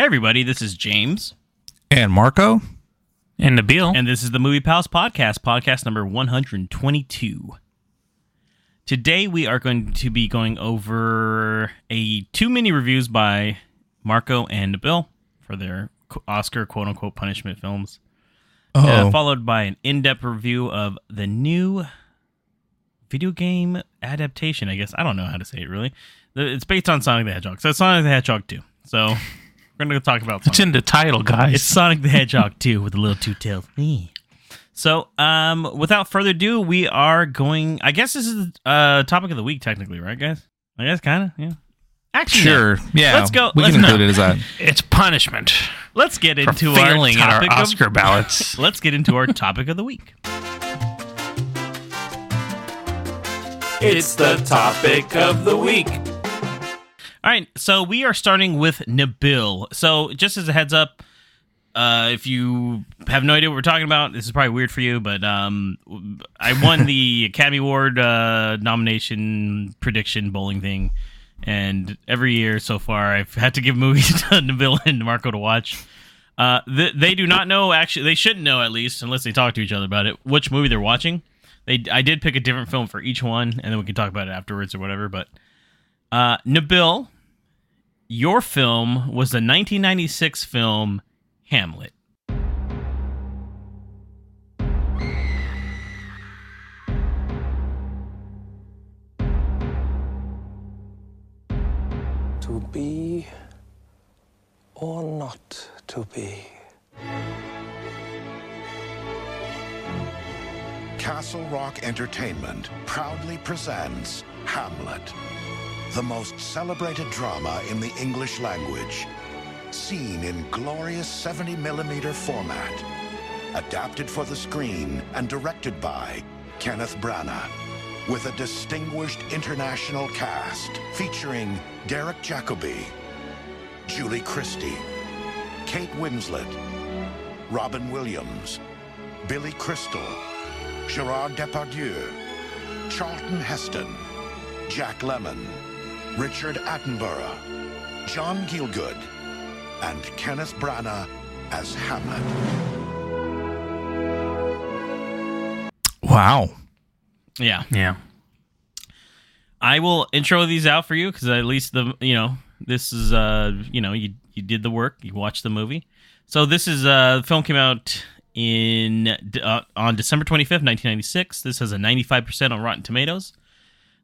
Hey, everybody, this is James, And Marco? And Nabil. and this is the Movie Pals Podcast, podcast number 122. Today, we are going to be going over a two mini reviews by Marco and Nabil for their Oscar quote unquote punishment films, Oh, uh, followed by an in depth review of the new video game adaptation. I guess I don't know how to say it really. It's based on Sonic the Hedgehog, so it's Sonic the Hedgehog 2. So we're going to talk about it's in the title, guys. It's Sonic the Hedgehog 2 with a little two tails. So, um, without further ado, we are going. I guess this is uh topic of the week, technically, right, guys? I guess kind of, yeah. Actually, sure. Yeah. Let's go- We let's- can include it as that. It's punishment Let's get for into failing in our our Oscar of, ballots. Let's get into our topic of the week. It's the topic of the week. All right, so we are starting with Nabil. So, just as a heads up, uh, if you have no idea what we're talking about, this is probably weird for you, but um, I won the Academy Award uh, nomination prediction bowling thing, and every year so far, I've had to give movies to Nabil and Marco to watch. Uh, th- they do not know actually. They shouldn't know at least, unless they talk to each other about it, which movie they're watching. They, I did pick a different film for each one, and then we can talk about it afterwards or whatever. But uh, Nabil, your film was the 1996 film Hamlet. To be or not to be. Castle Rock Entertainment proudly presents Hamlet, the most celebrated drama in the English language, seen in glorious 70 millimeter format, adapted for the screen and directed by Kenneth Branagh, with a distinguished international cast featuring Derek Jacobi, Julie Christie, Kate Winslet, Robin Williams, Billy Crystal, Gerard Depardieu, Charlton Heston, Jack Lemmon, Richard Attenborough, John Gielgud, and Kenneth Branagh as Hamlet. Wow. Yeah, yeah. I will intro these out for you because at least the you know this is uh you know you you did the work, you watched the movie. So this is uh the film came out in uh, on December 25th, 1996. This has a 95% on Rotten Tomatoes.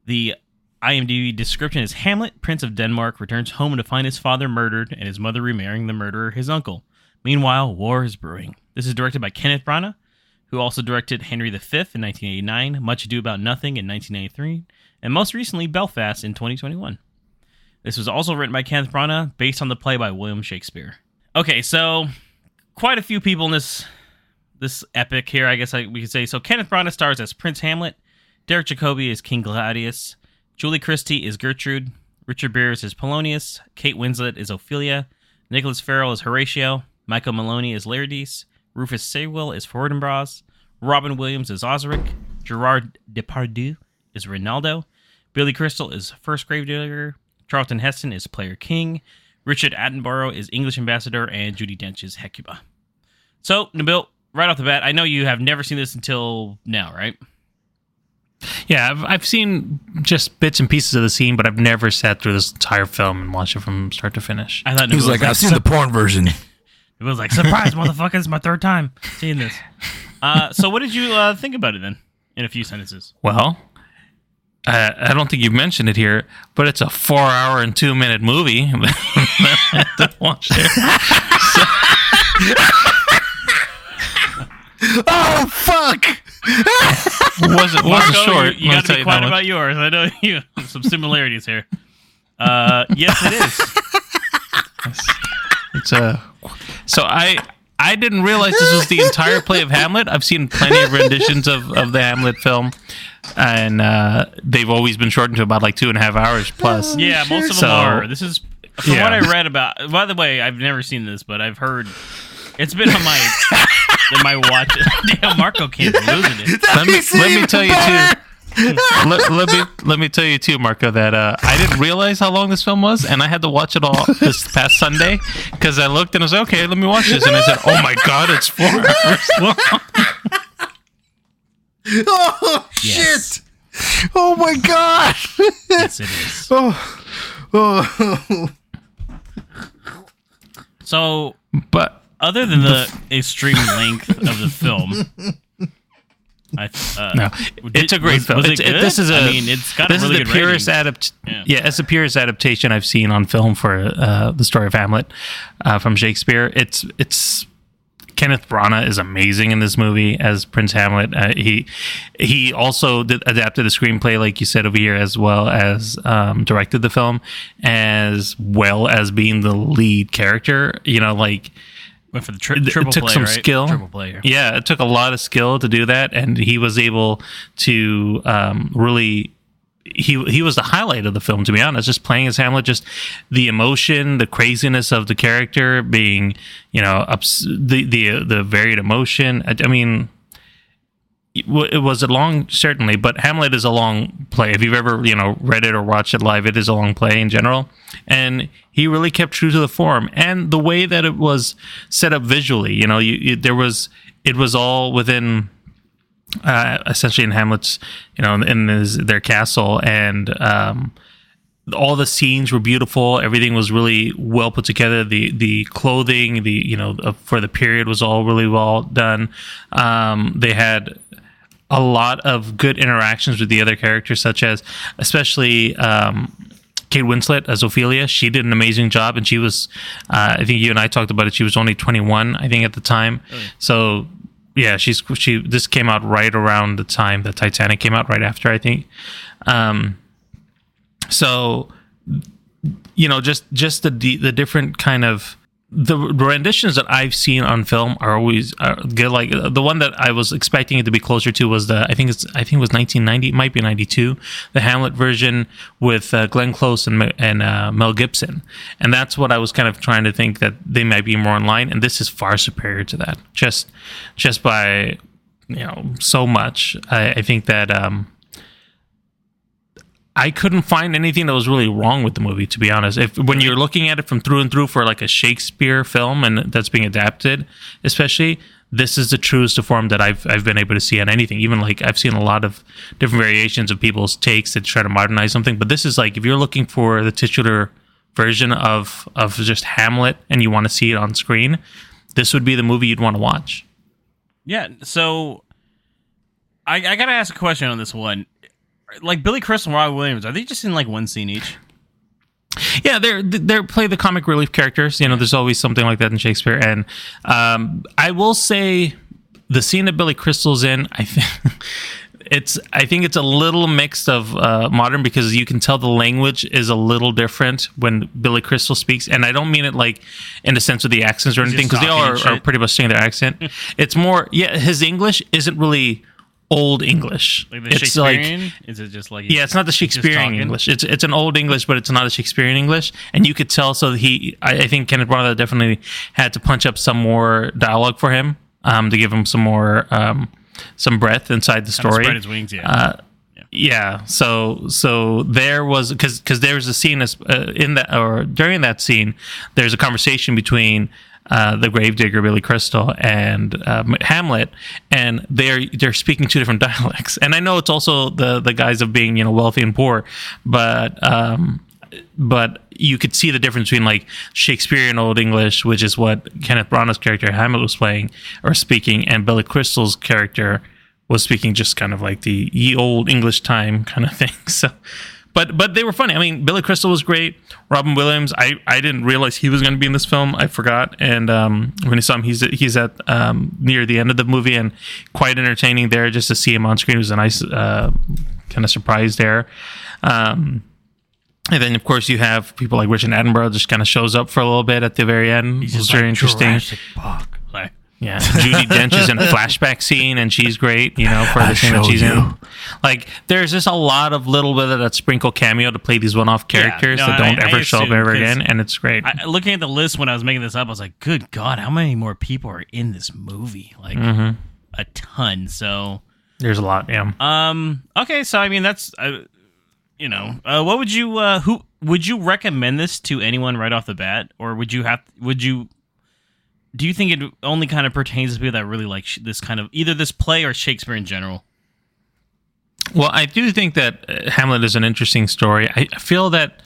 The IMDb description is Hamlet, Prince of Denmark, returns home to find his father murdered and his mother remarrying the murderer, his uncle. Meanwhile, war is brewing. This is directed by Kenneth Branagh, who also directed Henry V in 1989, Much Ado About Nothing in 1993, and most recently Belfast in 2021. This was also written by Kenneth Branagh, based on the play by William Shakespeare. Okay, so quite a few people in this this epic here, I guess I, we could say. So Kenneth Branagh stars as Prince Hamlet, Derek Jacobi is King Claudius, Julie Christie is Gertrude, Richard Briers is Polonius, Kate Winslet is Ophelia, Nicholas Farrell is Horatio, Michael Maloney is Laertes, Rufus Sewell is Fortinbras, Robin Williams is Osric, Gerard Depardieu is Reynaldo, Billy Crystal is First Gravedigger, Charlton Heston is Player King, Richard Attenborough is English Ambassador, and Judi Dench is Hecuba. So, Nabil, right off the bat, I know you have never seen this until now, right? Yeah, I've, I've seen just bits and pieces of the scene, but I've never sat through this entire film and watched it from start to finish. I thought He was Nabil like, I've seen the porn version. It was like, surprise, motherfucker, it's my third time seeing this. Uh, so, what did you uh, think about it then, in a few sentences? Well, uh, I don't think you've mentioned it here, but it's a four hour and two minute movie. to watch there. oh, fuck. wasn't wasn't Marco, short. You, you got to be quiet much. about yours. I know you some similarities here. Uh, yes, it is. It's a so I I didn't realize this was the entire play of Hamlet. I've seen plenty of renditions of, of the Hamlet film, and uh, they've always been shortened to about like two and a half hours plus. Yeah, most of them So- are. This is from Yeah. what I read about. By the way, I've never seen this, but I've heard it's been on my in my watch. it. Damn, Marco can't be losing it. Let me let me tell you too. let, let me let me tell you too, Marco, that uh, I didn't realize how long this film was, and I had to watch it all this past Sunday because I looked and I was like, okay, let me watch this, and I said, oh my god, it's four hours long. Oh Yes. shit! Oh my god! yes, it is. Oh, oh, So, But other than the extreme length of the film, I uh, no, it's a great was- film. Was it It's- it- good? this is a I mean, it's got this a really is the purest adapt. Yeah. Yeah. it's the purest adaptation I've seen on film for uh, the story of Hamlet uh, from Shakespeare. It's it's Kenneth Branagh is amazing in this movie as Prince Hamlet. Uh, he he also did, adapted the screenplay, like you said over here, as well as um, directed the film, as well as being the lead character. You know, like Went for the tri- it triple took play, some right? skill. Triple player. Yeah, it took a lot of skill to do that, and he was able to um, really. He he was the highlight of the film, to be honest. Just playing as Hamlet, just the emotion, the craziness of the character, being you know ups, the the the varied emotion. I, I mean, it was a long certainly but hamlet is a long play if you've ever you know read it or watched it live it is a long play in general and he really kept true to the form and the way that it was set up visually you know you, you there was it was all within uh, essentially in hamlet's you know in his, their castle and um all the scenes were beautiful. Everything was really well put together. The the clothing, the you know for the period was all really well done. Um, they had a lot of good interactions with the other characters, such as especially um, Kate Winslet as Ophelia. She did an amazing job, and she was uh, I think you and I talked about it. She was only 21, I think, at the time. So yeah, she's she. This came out right around the time that Titanic came out, right after I think. Um, so you know just just the the, the different kind of the renditions that I've seen on film are always are good. Like the one that I was expecting it to be closer to was the I think it's I think it was 1990, it might be 92, the Hamlet version with uh, Glenn Close and and uh, Mel Gibson, and that's what I was kind of trying to think that they might be more in line. And this is far superior to that, just just by you know so much. I, I think that. um I couldn't find anything that was really wrong with the movie, to be honest. If when you're looking at it from through and through for like a Shakespeare film and that's being adapted, especially, this is the truest form that I've I've been able to see on anything. Even like I've seen a lot of different variations of people's takes that try to modernize something, but this is like if you're looking for the titular version of of just Hamlet and you want to see it on screen, this would be the movie you'd want to watch. Yeah. So, I, I gotta ask a question on this one. Like Billy Crystal and Robin Williams, are they just in like one scene each? Yeah, they're they're play the comic relief characters. You know, there's always something like that in Shakespeare. And um, I will say, the scene that Billy Crystal's in, I think it's I think it's a little mixed of uh, modern because you can tell the language is a little different when Billy Crystal speaks. And I don't mean it like in the sense of the accents or anything because they all are, are pretty much saying their accent. it's more yeah, his English isn't really old English. Like it's like Is it just like yeah, it's not the Shakespearean? English. It's it's an old English, but it's not a Shakespearean English. And you could tell. So he, I, I think Kenneth Branagh definitely had to punch up some more dialogue for him um, to give him some more um, some breath inside the story. Spread his wings, yeah. Uh, yeah. So so there was because because there was a scene as, uh, in that or during that scene, there's a conversation between. Uh, the gravedigger Billy Crystal and um, Hamlet, and they're they're speaking two different dialects. And I know it's also the the guys of being you know wealthy and poor, but um, but you could see the difference between like Shakespearean Old English, which is what Kenneth Branagh's character Hamlet was playing or speaking, and Billy Crystal's character was speaking just kind of like the ye old English time kind of thing. So, but but they were funny. I mean, Billy Crystal was great. Robin Williams, I, I didn't realize he was going to be in this film. I forgot, and um, when I saw him, he's he's at um, near the end of the movie and quite entertaining there. Just to see him on screen was a nice uh, kind of surprise there. Um, and then, of course, you have people like Richard Attenborough just kind of shows up for a little bit at the very end. He's It was very like interesting. Jurassic Park. Like, Yeah, Judi Dench is in a flashback scene, and she's great. You know, for the scene that show she's in. Like, there's just a lot of little bit of that sprinkle cameo to play these one-off characters no, that don't I- I ever show up ever again, and it's great. I, looking at the list when I was making this up, I was like, "Good God, how many more people are in this movie? Like Mm-hmm. a ton." So, There's a lot. Yeah. Um. Okay. So I mean, that's uh, you know, uh, what would you uh, who would you recommend this to anyone right off the bat, or would you have would you do you think it only kind of pertains to people that really like sh- this kind of either this play or Shakespeare in general? Well, I do think that uh, Hamlet is an interesting story. I feel that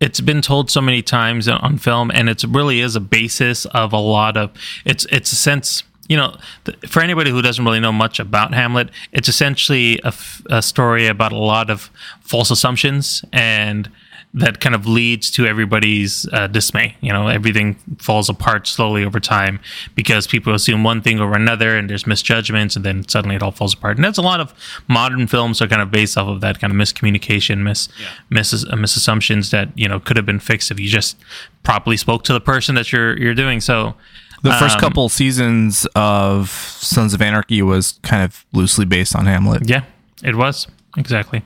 it's been told so many times on film, and it really is a basis of a lot of. It's it's a sense. You know, th- for anybody who doesn't really know much about Hamlet, it's essentially a, f- a story about a lot of false assumptions and that kind of leads to everybody's uh, dismay. You know, everything falls apart slowly over time because people assume one thing over another, and there's misjudgments, and then suddenly it all falls apart. And that's a lot of modern films are kind of based off of that kind of miscommunication, mis mis uh, misassumptions that you know could have been fixed if you just properly spoke to the person that you're you're doing. So. The first um, couple seasons of Sons of Anarchy was kind of loosely based on Hamlet. Yeah, it was exactly.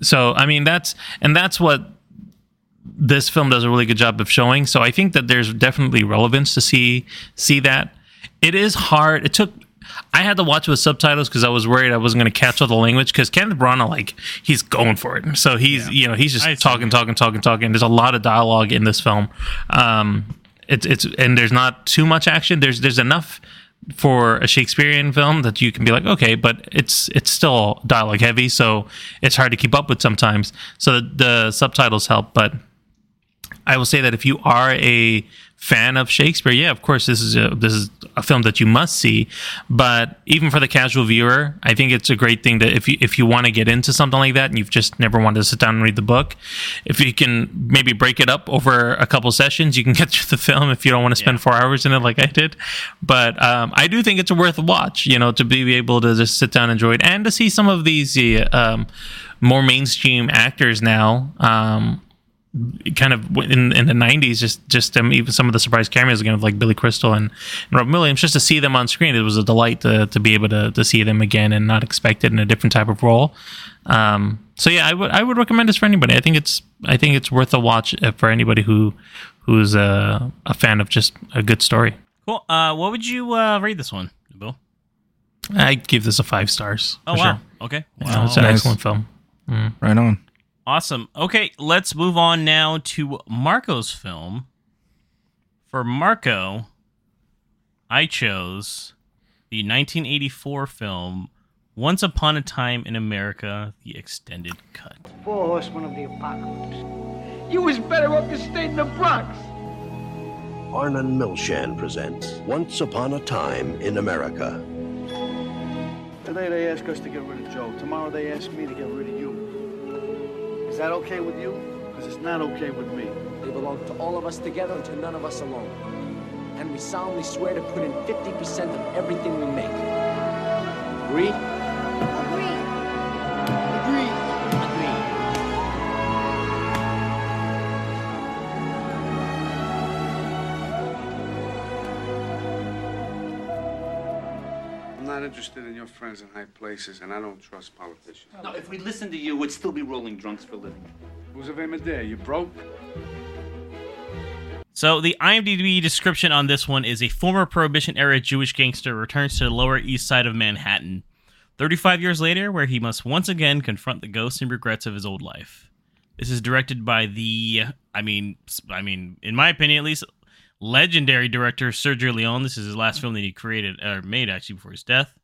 So I mean that's and that's what this film does a really good job of showing. So I think that there's definitely relevance to see see that. It is hard. It took. I had to watch with subtitles because I was worried I wasn't going to catch all the language. Because Kenneth Branagh, like, he's going for it. So he's, you know, he's just talking, talking, talking, talking. There's a lot of dialogue in this film. Um, it's it's and there's not too much action. There's there's enough for a Shakespearean film that you can be like, okay, but it's it's still dialogue heavy, so it's hard to keep up with sometimes. So the, the subtitles help, but I will say that if you are a fan of Shakespeare, yeah, of course, this is a this is a film that you must see. But even for the casual viewer, I think it's a great thing that if you if you want to get into something like that and you've just never wanted to sit down and read the book, if you can maybe break it up over a couple sessions, you can get through the film if you don't want to spend four hours in it like I did. But um, I do think it's a worth a watch, you know, to be able to just sit down and enjoy it and to see some of these um, more mainstream actors now. Um, kind of in in the '90s, just just um, even some of the surprise cameos again of like Billy Crystal and, and Robin Williams, just to see them on screen, it was a delight to to be able to to see them again and not expect it in a different type of role. Um, so yeah, I would I would recommend this for anybody. I think it's I think it's worth a watch uh, for anybody who who's a, a fan of just a good story. Cool. Uh, what would you uh, rate this one, Bill? I give this a five stars. Oh for wow. sure. Okay. Yeah, Wow. it's an Nice. excellent film. Right on. Awesome. Okay, let's move on now to Marco's film. For Marco, I chose the 1984 film Once Upon a Time in America, the extended cut. Four horsemen of the apocalypse. You was better off to stay in the Bronx. Arnon Milchan presents Once Upon a Time in America. Today they ask us to get rid of Joe. Tomorrow they ask me to get rid of you. Is that okay with you? Because it's not okay with me. They belong to all of us together and to none of us alone. And we solemnly swear to put in 50% of everything we make. Agree? Agree. Interested in your friends in high places, and I don't trust politicians. No, if we listened to you, we'd still be rolling drunks for a living. Who's of Medea? You broke? So the IMDb description on this one is a former Prohibition era Jewish gangster returns to the Lower East Side of Manhattan, 35 years later, where he must once again confront the ghosts and regrets of his old life. This is directed by the, I mean, s- I mean, in my opinion at least, legendary director Sergio Leone. This is his last film that he created or made actually before his death.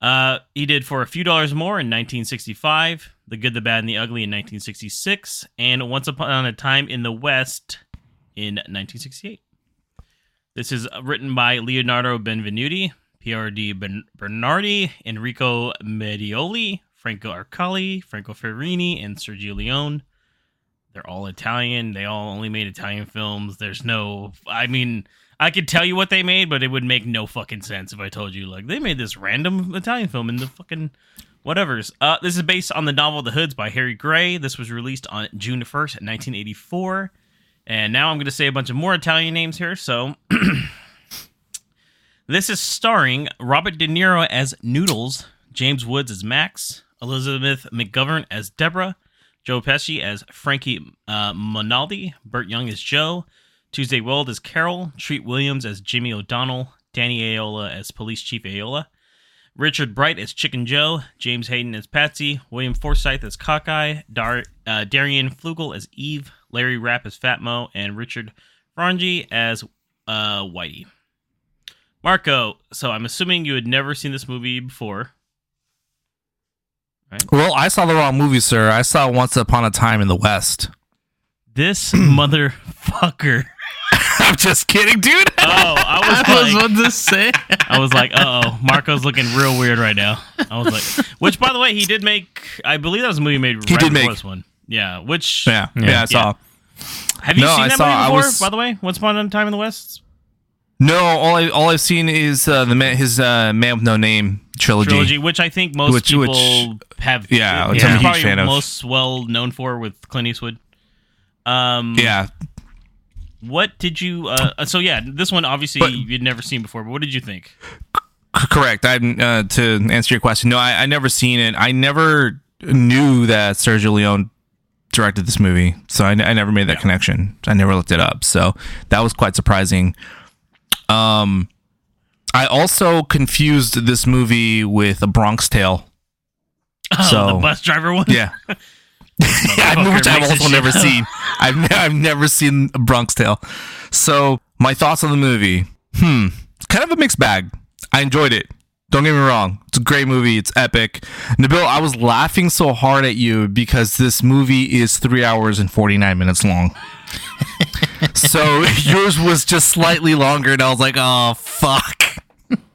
Uh, he did for a few dollars more in 1965, The Good, the Bad, and the Ugly in 1966, and Once Upon a Time in the West in 1968. This is written by Leonardo Benvenuti, PRD ben- Bernardi, Enrico Medioli, Franco Arcalli, Franco Ferrini, and Sergio Leone. They're all Italian. They all only made Italian films. There's no, I mean, I could tell you what they made, but it would make no fucking sense if I told you like they made this random Italian film in the fucking whatever's. Uh, this is based on the novel The Hoods by Harry Gray. This was released on June 1st, 1984. And now I'm going to say a bunch of more Italian names here. So this is starring Robert De Niro as Noodles, James Woods as Max, Elizabeth McGovern as Deborah, Joe Pesci as Frankie uh, Monaldi, Burt Young as Joe, Tuesday Weld as Carol, Treat Williams as Jimmy O'Donnell, Danny Aiello as Police Chief Aiello, Richard Bright as Chicken Joe, James Hayden as Patsy, William Forsythe as Cockeye, Dar- uh, Darian Fluegel as Eve, Larry Rapp as Fat Mo, and Richard Foronjy as uh, Whitey. Marco, so I'm assuming you had never seen this movie before. Well, I saw the wrong movie, sir. I saw Once Upon a Time in the West. This motherfucker. I'm just kidding, dude. Oh, I was I was like, about to say. I was like, uh oh, Marco's looking real weird right now. I was like, which by the way, he did make. I believe that was a movie made He right did make- this one. Yeah, which Yeah, yeah, I saw. Have you No, seen I that saw- movie before? was- By the way, Once Upon a Time in the West No, all I all I've seen is uh, the man, his uh, Man with No Name trilogy. trilogy, which I think most Which- people which- have. yeah, which I'm a huge fan of. most well known for with Clint Eastwood. Um, Yeah, What did you? Uh, so yeah, this one obviously But- you'd never seen before. But what did you think? c- correct. I uh, to answer your question. No, I, I never seen it. I never knew that Sergio Leone directed this movie, so I, I never made that connection. I never looked it up, so that was quite surprising. Um, I also confused this movie with A Bronx Tale. Oh, So- the bus driver one. Yeah. yeah, which I've also never up. seen. I've ne- I've never seen a Bronx Tale. So my thoughts on the movie, hmm, kind of a mixed bag. I enjoyed it. Don't get me wrong. It's a great movie. It's epic. Nabil, I was laughing so hard at you because this movie is three hours and forty nine minutes long. so yours was just slightly longer, and I was like, oh fuck.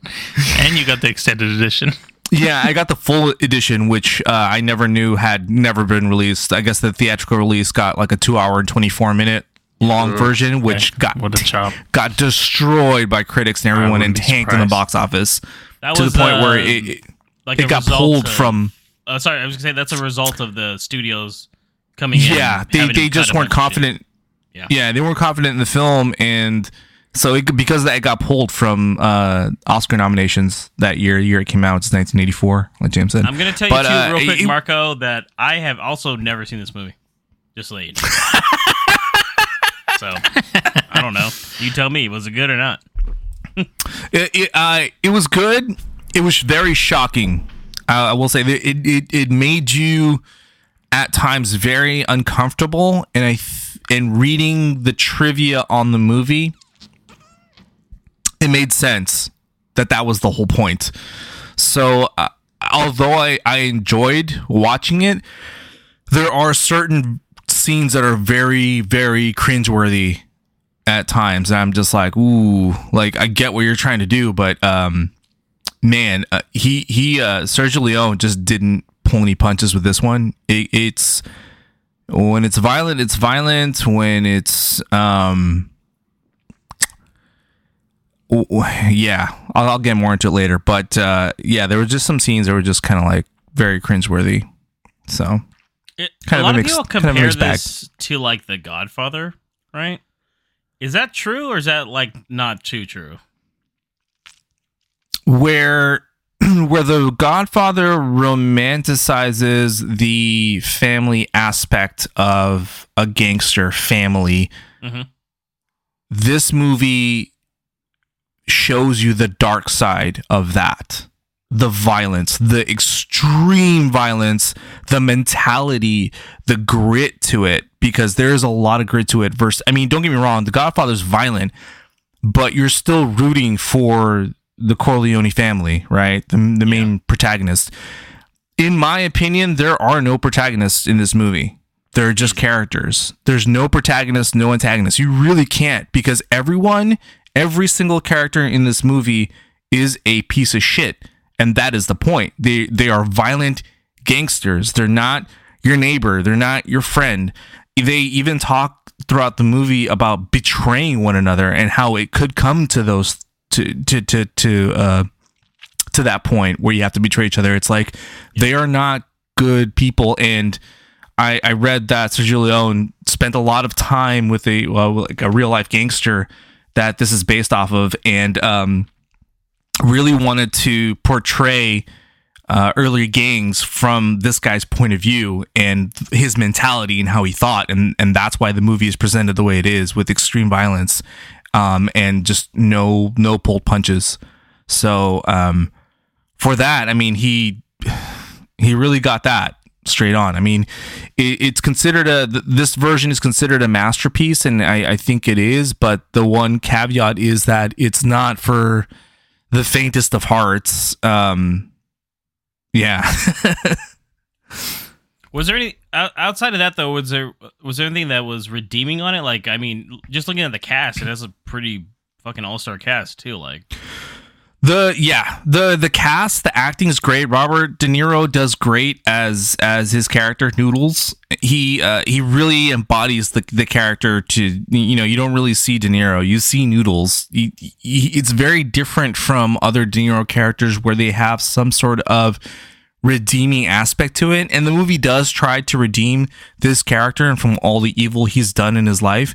And you got the extended edition. Yeah, I got the full edition, which uh, I never knew had never been released. I guess the theatrical release got like a two hour and 24 minute long version, which got What a chop. got destroyed by critics and everyone and tanked in the box office That to was, the point uh, where it, it, like it got pulled of- from. Uh, sorry, I was gonna say that's a result of the studios coming in. Yeah, they, they just weren't bunch of shit. confident. Yeah. Yeah, they weren't confident in the film, and so it, because that it got pulled from uh, Oscar nominations that year. The year it came out, it's 1984, like James said. I'm gonna tell you But, too, uh, real quick, it- Marco, that I have also never seen this movie. Just to let you know. so I don't know. You tell me, was it good or not? It it, uh, it was good. It was very shocking. Uh, I will say that it, it it made you at times very uncomfortable. And I th- and reading the trivia on the movie, it made sense that that was the whole point. So uh, although I I enjoyed watching it, there are certain scenes that are very very cringeworthy at times and i'm just like ooh like i get what you're trying to do but um man uh, he he uh sergio leone just didn't pull any punches with this one it, it's when it's violent it's violent when it's um yeah I'll, I'll get more into it later but uh yeah there were just some scenes that were just kind of like very cringeworthy so It, Kind a of a lot of mixed- people kind of compare bag. this to like The Godfather, right? Is that true or is that like not too true? where where the godfather romanticizes the family aspect of a gangster family Mhm. this movie shows you the dark side of that the violence the extreme violence the mentality the grit to it because there's a lot of grit to it versus i mean don't get me wrong the godfather's violent but you're still rooting for the Corleone family, right? The, the main protagonist. In my opinion, there are no protagonists in this movie. They're just characters. There's no protagonist, no antagonist. You really can't because everyone, every single character in this movie is a piece of shit. And that is the point. They they are violent gangsters. They're not your neighbor. They're not your friend. They even talk throughout the movie about betraying one another and how it could come to those to to to to uh to that point where you have to betray each other. It's like they are not good people and I, I read that Sergio Leone spent a lot of time with a well, like a real life gangster that this is based off of, and um, really wanted to portray uh, earlier gangs from this guy's point of view and his mentality and how he thought, and and that's why the movie is presented the way it is with extreme violence, um, and just no no pulled punches. So um, for that, I mean, he he really got that straight on. I mean, it, it's considered a th- this version is considered a masterpiece, and I, I think it is. But the one caveat is that it's not for the faintest of hearts. Um, yeah. Was there any outside of that though? Was there was there anything that was redeeming on it? Like, I mean, just looking at the cast, it has a pretty fucking all star cast too. Like, The yeah the the cast the acting is great. Robert De Niro does great as as his character Noodles. He uh, he really embodies the the character to you know you don't really see De Niro you see Noodles. He, he, it's very different from other De Niro characters where they have some sort of redeeming aspect to it and the movie does try to redeem this character and from all the evil he's done in his life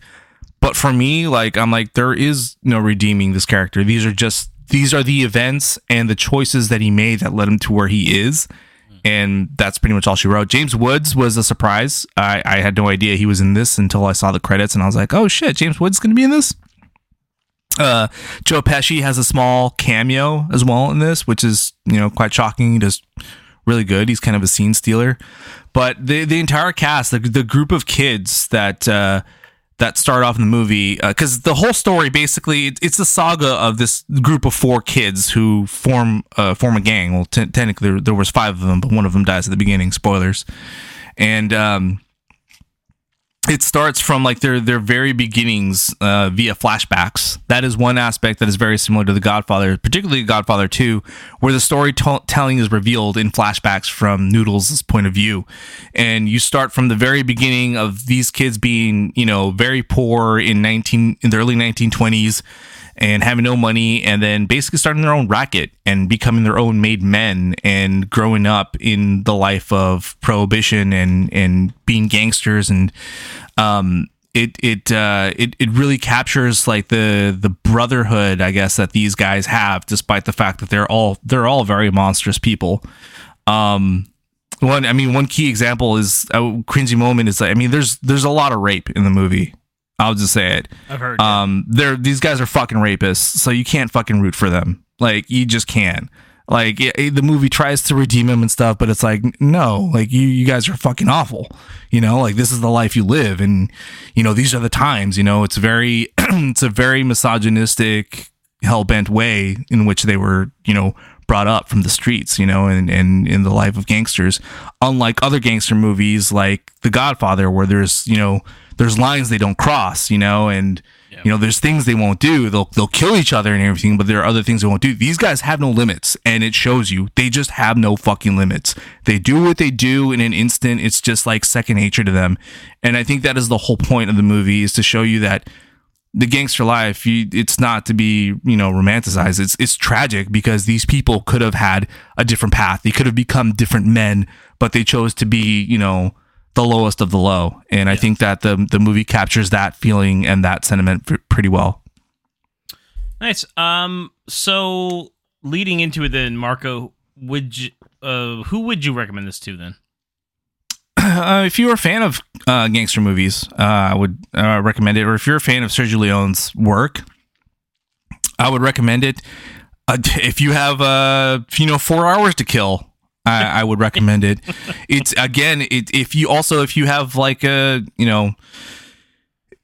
but for me like i'm like there is no redeeming this character these are just these are the events and the choices that he made that led him to where he is. And that's pretty much all she wrote. James woods was a surprise. I, I had no idea he was in this until i saw the credits and i was like oh shit james woods is going to be in this. Uh, Joe Pesci has a small cameo as well in this, which is you know quite shocking. He does really good. He's kind of a scene stealer, but the the entire cast, the the group of kids that uh, that start off in the movie, because the whole story basically it's the saga of this group of four kids who form uh, form a gang. Well, t- technically there, there was five of them, but one of them dies at the beginning. Spoilers, and um, it starts from like their their very beginnings uh, via flashbacks. That is one aspect that is very similar to The Godfather, particularly Godfather Two, where the storytelling is revealed in flashbacks from Noodles' point of view, and you start from the very beginning of these kids being you know very poor in nineteen in the early nineteen twenties and having no money and then basically starting their own racket and becoming their own made men and growing up in the life of prohibition and and being gangsters. And um it it uh it, it really captures like the the brotherhood I guess that these guys have despite the fact that they're all they're all very monstrous people. Um one I mean one key example is a cringy moment is like I mean there's there's a lot of rape in the movie I'll just say it. I've heard. Um, they're these guys are fucking rapists, so you can't fucking root for them. Like you just can't. Like it, it- the movie tries to redeem him and stuff, but it's like no, like you you guys are fucking awful. You know, like this is the life you live, and you know these are the times. You know, it's very it's a very misogynistic, hell bent way in which they were you know brought up from the streets. You know, and and in the life of gangsters, unlike other gangster movies like The Godfather, where there's you know there's lines they don't cross, you know, and you know there's things they won't do. They'll they'll kill each other and everything, but there are other things they won't do. These guys have no limits, and it shows you they just have no fucking limits. They do what they do in an instant. It's just like second nature to them, and I think that is the whole point of the movie is to show you that the gangster life you, it's not to be you know romanticized it's it's tragic because these people could have had a different path they could have become different men but they chose to be you know the lowest of the low and i think that the the movie captures that feeling and that sentiment pr- pretty well Nice. Um. So leading into it, then Marco, would you, uh, who would you recommend this to then? uh, if you're a fan of uh, gangster movies, uh, I would uh, recommend it. Or if you're a fan of Sergio Leone's work, I would recommend it. Uh, if you have, uh, you know, four hours to kill, I, I would recommend it. It's again, it, if you also if you have like a, you know,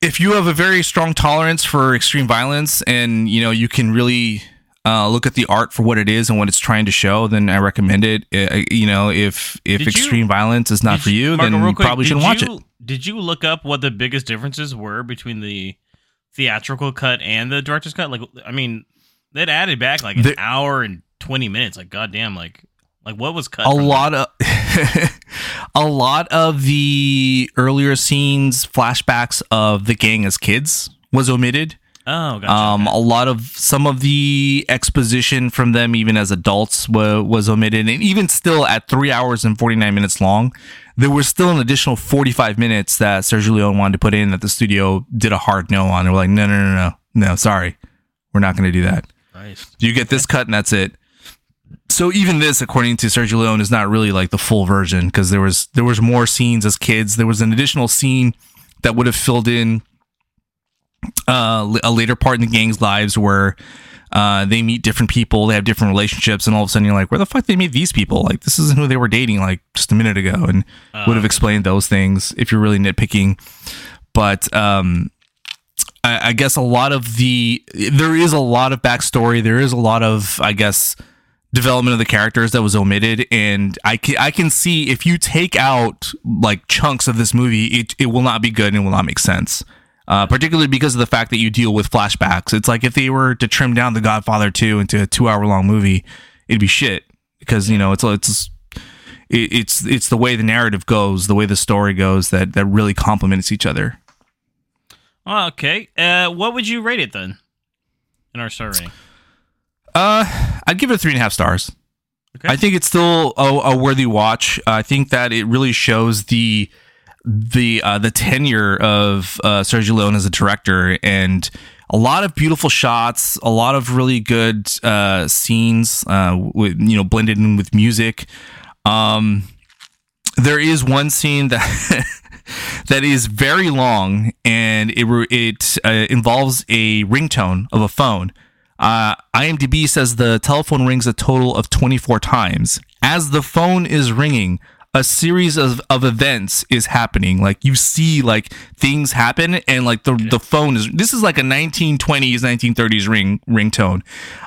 if you have a very strong tolerance for extreme violence and you know you can really uh, look at the art for what it is and what it's trying to show, then I recommend it. Uh, you know, if if Did you- extreme violence is not for you, Marco, then you quick, probably shouldn't watch it. Did you look up what the biggest differences were between the theatrical cut and the director's cut? Like, I mean, that added back like an The- hour and twenty minutes. Like, goddamn, like, like what was cut? a lot of a lot of the earlier scenes flashbacks of the gang as kids was omitted Oh, gotcha. um a lot of some of the exposition from them even as adults wa- was omitted and even still at 3 hours and 49 minutes long there was still an additional 45 minutes that Sergio Leone wanted to put in that the studio did a hard no on. They were like no no no no no sorry. We're not going to do that. Christ. you get this cut and that's it. So even this according to sergio leone is not really like the full version because there was there was more scenes as kids. There was an additional scene that would have filled in uh, a later part in the gang's lives where Uh, they meet different people, they have different relationships, and all of a sudden you're like, where the fuck they meet these people? Like this isn't who they were dating like just a minute ago, and would have explained those things if you're really nitpicking. But um, I, I guess a lot of the there is a lot of backstory. There is a lot of I guess development of the characters that was omitted, and I can I can see if you take out like chunks of this movie, it it will not be good and it will not make sense. Uh, particularly because of the fact that you deal with flashbacks. It's like if they were to trim down The Godfather 2 into a two hour long movie, it'd be shit because you know it's it's it's it's the way the narrative goes, the way the story goes that that really complements each other. Okay. Uh, what would you rate it then? In our star rating. Uh, I'd give it three and a half stars. Okay. I think it's still a, a worthy watch. I think that it really shows the the uh, the tenure of uh, Sergio Leone as a director and a lot of beautiful shots, a lot of really good uh, scenes, uh, with you know blended in with music. Um, there is one scene that that is very long and it it uh, involves a ringtone of a phone. Uh, IMDb says the telephone rings a total of 24 times. As the phone is ringing, a series of, of events is happening. Like you see like things happen and like the, the phone is this is like a 1920s, 1930s ring ringtone.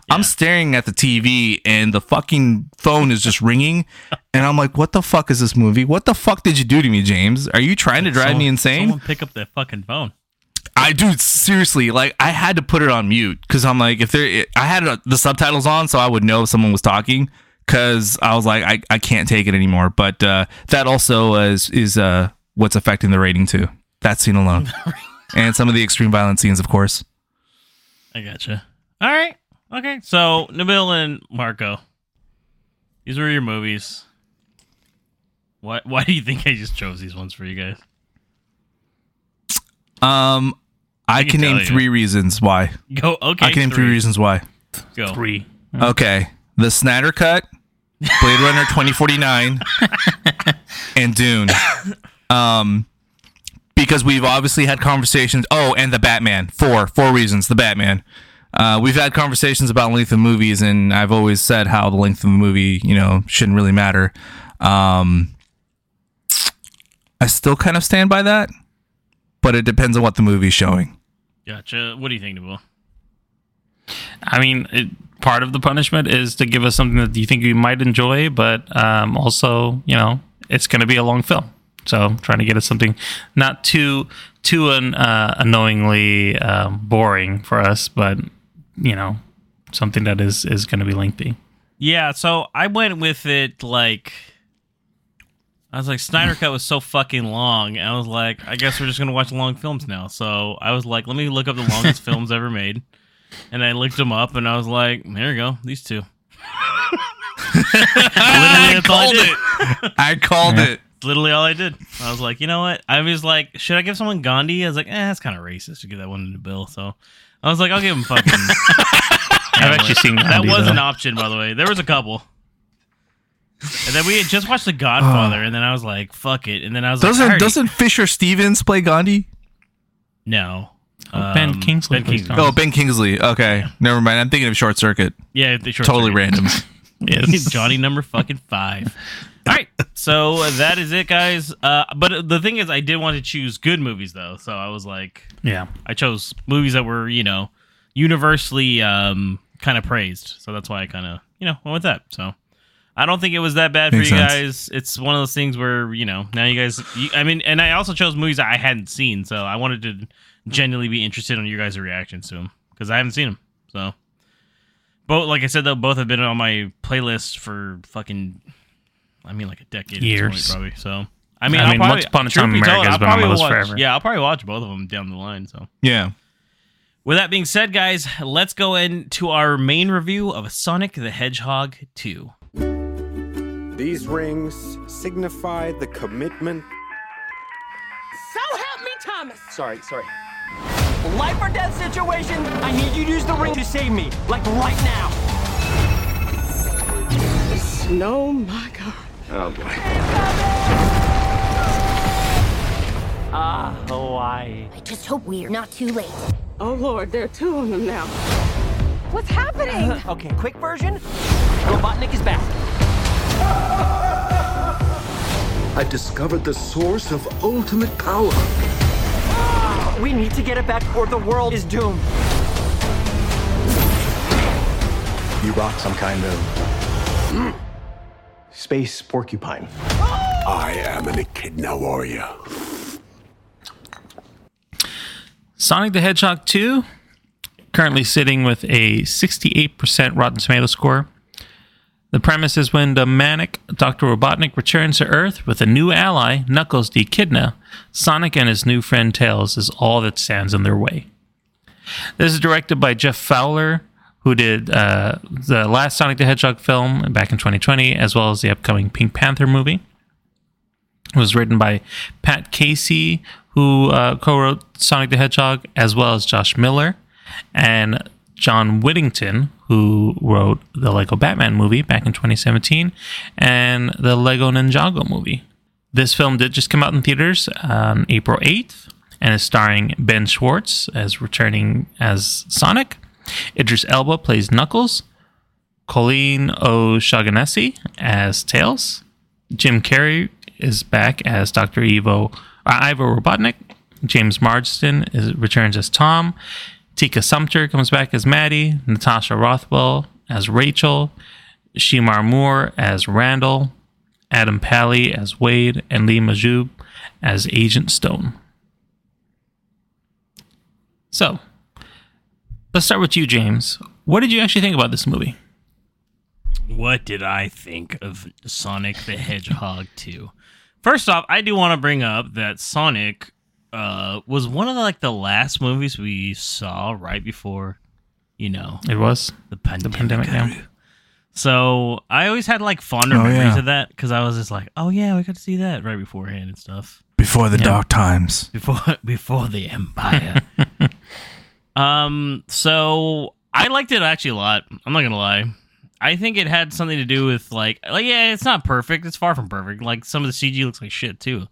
I'm staring at the TV and the fucking phone is just ringing and I'm like, what the fuck is this movie? What the fuck did you do to me, James? Are you trying to drive me insane? Someone pick up that fucking phone. I do seriously like I had to put it on mute because I'm like if there I had uh, the subtitles on so I would know if someone was talking because I was like I, I can't take it anymore but uh, that also is is uh, what's affecting the rating too that scene alone and some of the extreme violent scenes of course I gotcha. All right. Okay. So Nabil and Marco, these were your movies. Why? Why do you think I just chose these ones for you guys? um I, can can, name you. three reasons why Go. Okay. I can name three reasons why Go. Three. okay the Snyder cut Blade Runner 2049 and Dune um because we've obviously had conversations. Oh, and the Batman. Four, four reasons. The Batman. Uh, we've had conversations about length of movies, and I've always said how the length of a movie, you know, shouldn't really matter. Um, I still kind of stand by that, but it depends on what the movie's showing. Gotcha. What do you think, Nabil? I mean, it, part of the punishment is to give us something that you think you might enjoy, but um, also, you know, it's going to be a long film. So I'm trying to get us something not too too un, uh, annoyingly um, boring for us, but you know, something that is is going to be lengthy. Yeah. So I went with it like. I was like, Snyder Cut was so fucking long. And I was like, I guess we're just gonna watch long films now. So I was like, let me look up the longest films ever made, and I looked them up, and I was like, there you go, these two. Literally, that's all I called did. it. I called it. Literally all I did. I was like, you know what? I was like, should I give someone Gandhi? I was like, eh, that's kind of racist to give that one to Bill. So I was like, I'll give him fucking. I've actually seen that Gandhi, was though. an option, by the way. There was a couple. And then we had just watched The Godfather, and then I was like, "Fuck it." And then I was like, Doesn't already- doesn't Fisher Stevens play Gandhi? no Oh, Ben Um, Kingsley Ben Kingsley. Oh, Ben Kingsley. Okay, never mind. I'm thinking of Short Circuit. Yeah, the short Totally circuit. random. Yes. Johnny number fucking five. All right, so uh, that is it, guys. Uh, but the thing is, I did want to choose good movies though, so I was like, Yeah. I chose movies that were you know universally um, kind of praised, so that's why I kind of you know went with that. So I don't think it was that bad Makes for you sense. guys. It's one of those things where you know now you guys. You, I mean, and I also chose movies that I hadn't seen, so I wanted to genuinely be interested in your guys' reactions to them because I haven't seen them. So both, like I said, though, both have been on my playlist for fucking. I mean, like a decade, Years. point, probably. So I mean, I I'll mean, probably, Once Upon a truth Time in told, America has I'll been on my list watch, forever. Yeah, I'll probably watch both of them down the line. So. Yeah. With that being said, guys, let's go into our main review of Sonic the Hedgehog 2. These rings signify the commitment. So help me, Thomas! Sorry, sorry. Life or death situation, I need you to use the ring to save me. Like right now. No, my God. Oh boy. Ah, Hawaii. I just hope we are not too late. Oh, Lord, there are two of them now. What's happening? okay, quick version. Robotnik is back. I've discovered the source of ultimate power. We need to get it back or the world is doomed. You brought some kind of space porcupine. I am an echidna warrior. Sonic the Hedgehog 2, currently sitting with a 68% Rotten Tomato score. The premise is when the manic Dr. Robotnik returns to Earth with a new ally, Knuckles the Echidna, Sonic and his new friend Tails is all that stands in their way. This is directed by Jeff Fowler, who did uh, the last Sonic the Hedgehog film back in 2020, as well as the upcoming Pink Panther movie. It was written by Pat Casey, who uh, co-wrote Sonic the Hedgehog, as well as Josh Miller and John Whittington, who wrote the Lego Batman movie back in 2017 and the Lego Ninjago movie. This film did just come out in theaters on April 8th and is starring Ben Schwartz as returning as Sonic. Idris Elba plays Knuckles. Colleen O'Shaughnessy as Tails. Jim Carrey is back as Dr. Evo, uh, Ivo Robotnik. James Marsden returns as Tom. Tika Sumpter comes back as Maddie. Natasha Rothwell as Rachel. Shemar Moore as Randall. Adam Pally as Wade. And Lee Majdoub as Agent Stone. So, let's start with you, James. What did you actually think about this movie? What did I think of Sonic the Hedgehog 2? First off, I do want to bring up that Sonic uh, was one of the, like the last movies we saw right before, you know, It was the pandemic. the pandemic. Yeah. So I always had like fonder Oh, memories yeah. of that because I was just like, oh yeah, we got to see that right beforehand and stuff. Before the Yeah. dark times. before before the empire. um, so I liked it actually a lot. I'm not gonna lie. I think it had something to do with like like yeah, it's not perfect. It's far from perfect. Like some of the CG looks like shit too.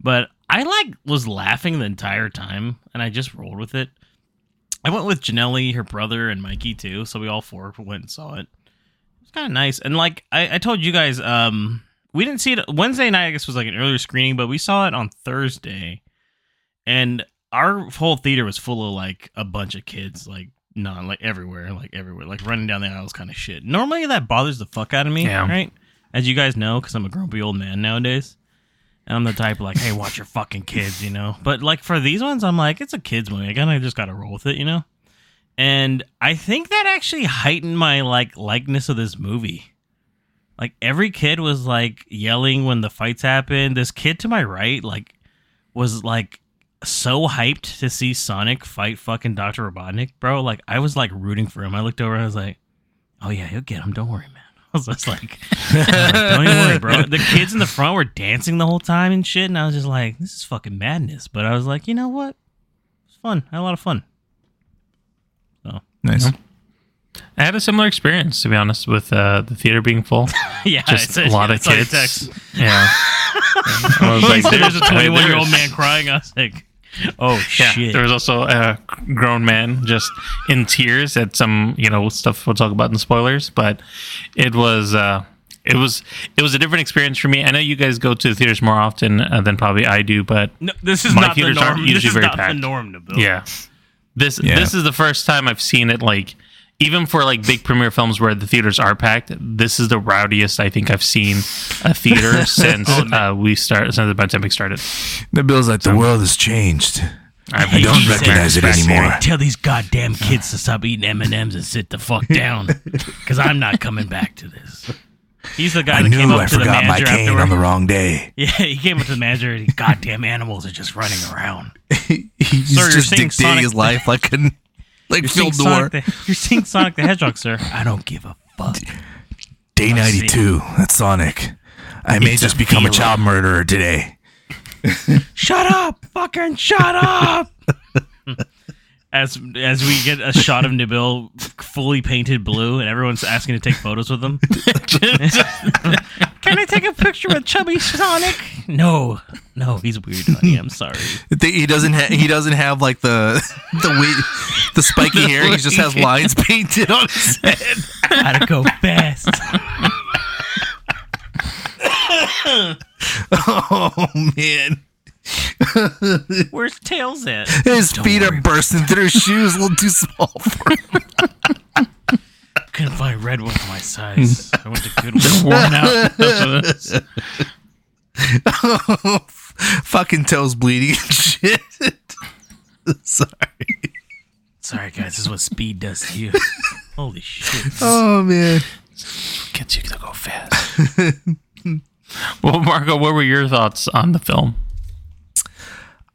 But I like was laughing the entire time and I just rolled with it. I went with Janelli, her brother, and Mikey too. So we all four went and saw it. It was kind of nice. And like I, I told you guys, um, we didn't see it Wednesday night. I guess was like an earlier screening, but we saw it on Thursday, and our whole theater was full of like a bunch of kids, like not like everywhere, like everywhere, like running down the aisles, kind of shit. Normally that bothers the fuck out of me, Yeah. right? As you guys know, because I'm a grumpy old man nowadays. And I'm the type like, hey, watch your fucking kids, you know. But like for these ones, I'm like, it's a kids movie. I kind of just gotta roll with it, you know. And I think that actually heightened my like likeness of this movie. Like every kid was like yelling when the fights happened. This kid to my right, like, was like so hyped to see Sonic fight fucking Dr. Robotnik, bro. Like I was like rooting for him. I looked over and I was like, Oh yeah, he'll get him. Don't worry, man. I was just like, don't even worry, bro. The kids in the front were dancing the whole time and shit, and I was just like, this is fucking madness. But I was like, you know what? It's fun. I had a lot of fun. So Nice. I had a similar experience, to be honest, with uh, the theater being full. Yeah, just it's a- a lot yeah, of kids. Yeah, I was like, like, there's a 21 year old man crying. I was like, oh Yeah, shit. there was also a grown man just in tears at some, you know, stuff we'll talk about in spoilers. But it was, uh, it was, it was a different experience for me. I know you guys go to the theaters more often uh, than probably I do, but No, this is my not the theaters aren't norm. This is very not the packed. norm, Nabil. Yeah. This Yeah. this is the first time I've seen it like even for like big premiere films where the theaters are packed, this is the rowdiest I think I've seen a theater since uh, we start since the pandemic started. Nabil's like, the world has changed. I've I don't recognize it anymore. Tell these goddamn kids to stop eating M and M's and sit the fuck down, because I'm not coming back to this. He's the guy I that came up I to the forgot my manager cane afterward. on the wrong day. Yeah, he came up to the manager and he, goddamn animals are just running around. He's Sir, just dictating Sonic his life like a like You're Phil seeing, Sonic the, you're seeing Sonic the Hedgehog, sir. I don't give a fuck. Day I see. 92. That's Sonic. I may It's just a become a child murderer today. Shut up! Fucking shut up! as as we get a shot of Nabil fully painted blue, and everyone's asking to take photos with him. Can I take a picture with Chubby Sonic? No, no, he's weird, honey. I'm sorry. They- He doesn't. Ha- he doesn't have like the the wi- the spiky hair. He just has lines painted on his head. Gotta go fast. oh man, Where's Tails at? his feet are bursting through his shoes. A little too small for him. Couldn't find red one for my size. I went to Goodwill. Worn out. Fucking Tails bleeding and shit. Sorry. Sorry, guys. This is what speed does to you. Holy shit. Oh man. Gets you to go fast. well, Marco, what were your thoughts on the film?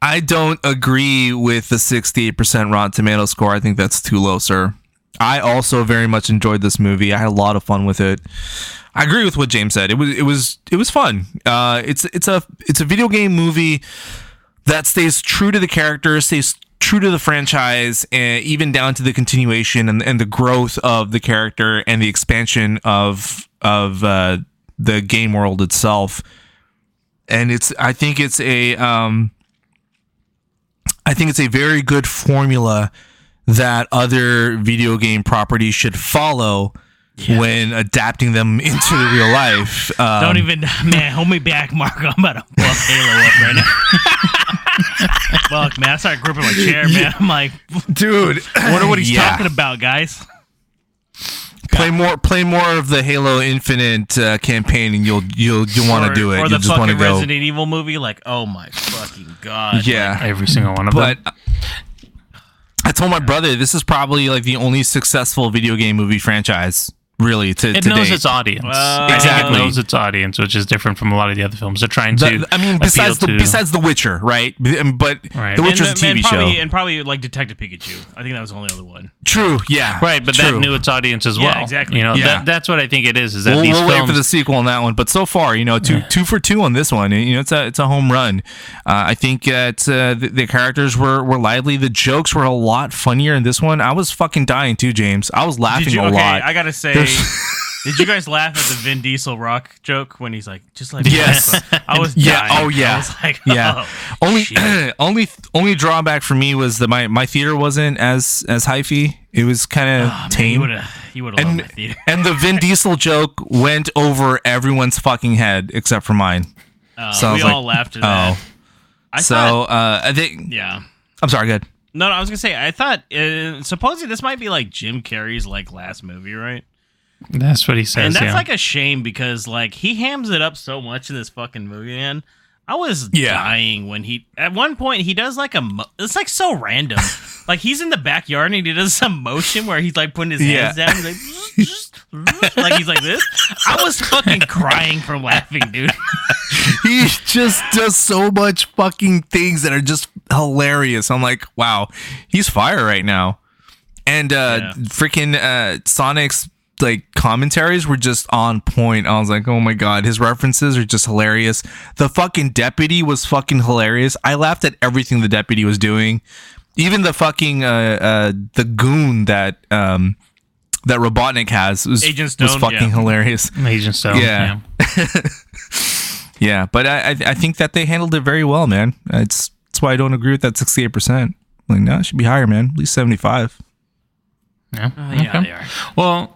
I don't agree with the 68% Rotten Tomato score. I think that's too low, sir. I also very much enjoyed this movie. I had a lot of fun with it. I agree with what James said. It was it was it was fun. Uh, it's it's a it's a video game movie that stays true to the characters, stays true to the franchise, and even down to the continuation and, and the growth of the character and the expansion of of uh, the game world itself. And it's I think it's a um, I think it's a very good formula that other video game properties should follow when adapting them into the real life. Um, Don't even, man, hold me back, Marco. I'm about to fuck Halo up right now. Fuck, man. I started gripping my chair, man. I'm like, dude. I wonder what he's Yeah. talking about, guys. Play more play more of the Halo Infinite uh, campaign, and you'll you'll you'll want to do it. Or You'll the just want to fucking go. Resident Evil movie. Like, oh my fucking god. Yeah, Every single one of but them. I told my brother this is probably like the only successful video game movie franchise, really. To It to knows date. its audience. Well, Exactly. It knows its audience, which is different from a lot of the other films. They're trying to. The- I mean, besides the to, besides The Witcher, right? But Right. The Witcher's and, a TV and probably, show. And probably like Detective Pikachu. I think that was the only other one. True, yeah, right, but true. that knew its audience as Yeah, well. exactly. You know, Yeah. that, that's what I think it is. Is that We'll, these we'll films wait for the sequel on that one, but so far, you know, two two for two on this one. You know, it's a it's a home run. Uh, I think that uh, the, the characters were were lively. The jokes were a lot funnier in this one. I was fucking dying too, James. I was laughing you, a okay, lot. I gotta say, There's- did you guys laugh at the Vin Diesel rock joke when he's like, just like Yes. I was yeah. dying. Oh yeah. I was like, yeah. oh, only only only drawback for me was that my my theater wasn't as as hyphy. It was kind of Oh, man, tame. would have you would have loved and my theater. and the Vin Diesel joke went over everyone's fucking head except for mine. Uh, So we was like, all laughed at that. oh. I so thought, uh, I think yeah. I'm sorry. Good. No, no, I was gonna say I thought uh, supposedly this might be like Jim Carrey's like last movie, right? That's what he says. and that's yeah. like a shame because like he hams it up so much in this fucking movie, man. I was Yeah. dying when he at one point he does like a mo- it's like so random. like he's in the backyard and he does some motion where he's like putting his hands Yeah. down, he's like, like he's like this. I was fucking crying from laughing, dude. he just does so much fucking things that are just hilarious. I'm like, wow, he's fire right now. And uh Yeah. freaking uh Sonic's like commentaries were just on point. I was like, oh my god, his references are just hilarious. The fucking deputy was fucking hilarious. I laughed at everything the deputy was doing. Even the fucking uh uh the goon that um that Robotnik has was, Agent was fucking yeah. hilarious. Agent Stone. Yeah. Yeah, but I I, I think that they handled it very well, man. It's that's why I don't agree with that sixty eight percent. Like, no, it should be higher, man. At least seventy five. Yeah. Oh, yeah, Okay. they are. Well, w-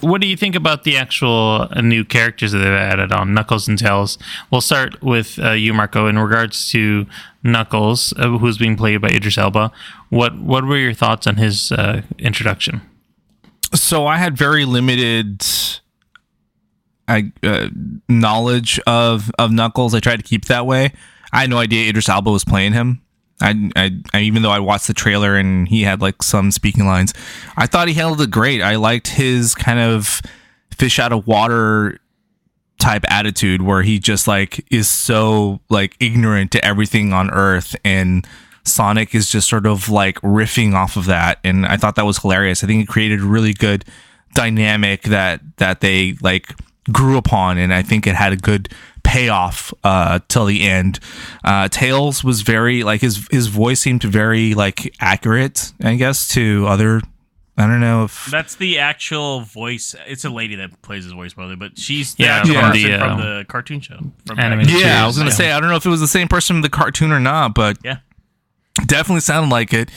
what do you think about the actual uh, new characters that they've added on Knuckles and Tails? We'll start with uh, you, Marco. In regards to Knuckles, uh, who's being played by Idris Elba, what what were your thoughts on his uh, introduction? So I had very limited I uh, knowledge of of Knuckles. I tried to keep that way. I had no idea Idris Elba was playing him. I, I, I even though I watched the trailer and he had like some speaking lines, I thought he handled it great. I liked his kind of fish out of water type attitude where he just like is so like ignorant to everything on earth and Sonic is just sort of like riffing off of that and I thought that was hilarious. I think it created a really good dynamic that that they like grew upon, and I think it had a good payoff uh, till the end. Uh, Tails was very like his his voice seemed very like accurate, I guess, to other. I don't know if That's the actual voice. It's a lady that plays his voice, brother, but she's the Yeah, actual from person the, uh, from the cartoon show. From animated back- yeah, I was gonna Yeah. say I don't know if it was the same person from the cartoon or not, but Yeah. definitely sounded like it.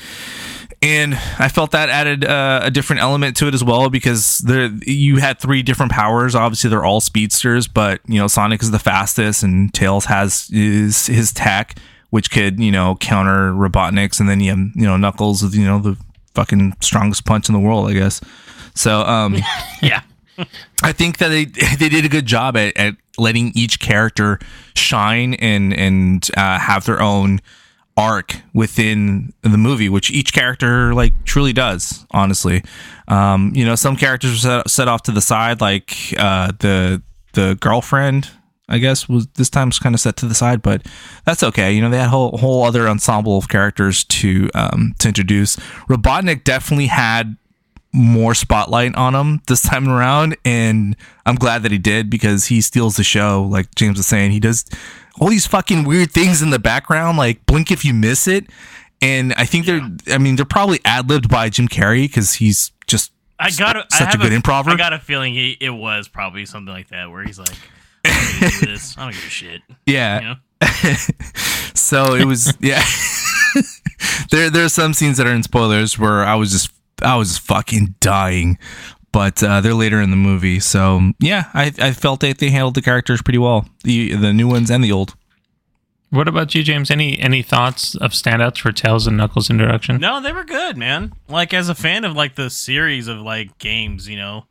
And I felt that added uh, a different element to it as well because there you had three different powers. Obviously, they're all speedsters, but you know Sonic is the fastest, and Tails has his his tech, which could you know counter Robotnik's, and then you have you know Knuckles with you know the fucking strongest punch in the world, I guess. So um, yeah. I think that they they did a good job at, at letting each character shine and and uh, have their own arc within the movie, which each character like truly does. Honestly, um, you know, some characters were set, set off to the side, like uh, the the girlfriend. I guess was this time was kind of set to the side, but that's okay. You know, they had a whole whole other ensemble of characters to um, to introduce. Robotnik definitely had more spotlight on him this time around and i'm glad that he did because he steals the show like james was saying he does all these fucking weird things in the background like blink if you miss it and i think they're i mean they're probably ad-libbed by jim carrey because he's just I got I such a have good improver I got a feeling he, it was probably something like that where he's like, I'm gonna do this. I don't give a shit. yeah You know? so it was yeah there there are some scenes that are in spoilers where i was just i was just fucking dying but uh, they're later in the movie so yeah i, I felt that they handled the characters pretty well the the new ones and the old What about you, James? Any any thoughts of standouts for Tails and Knuckles introduction? No, they were good, man. Like as a fan of like the series of like games, you know,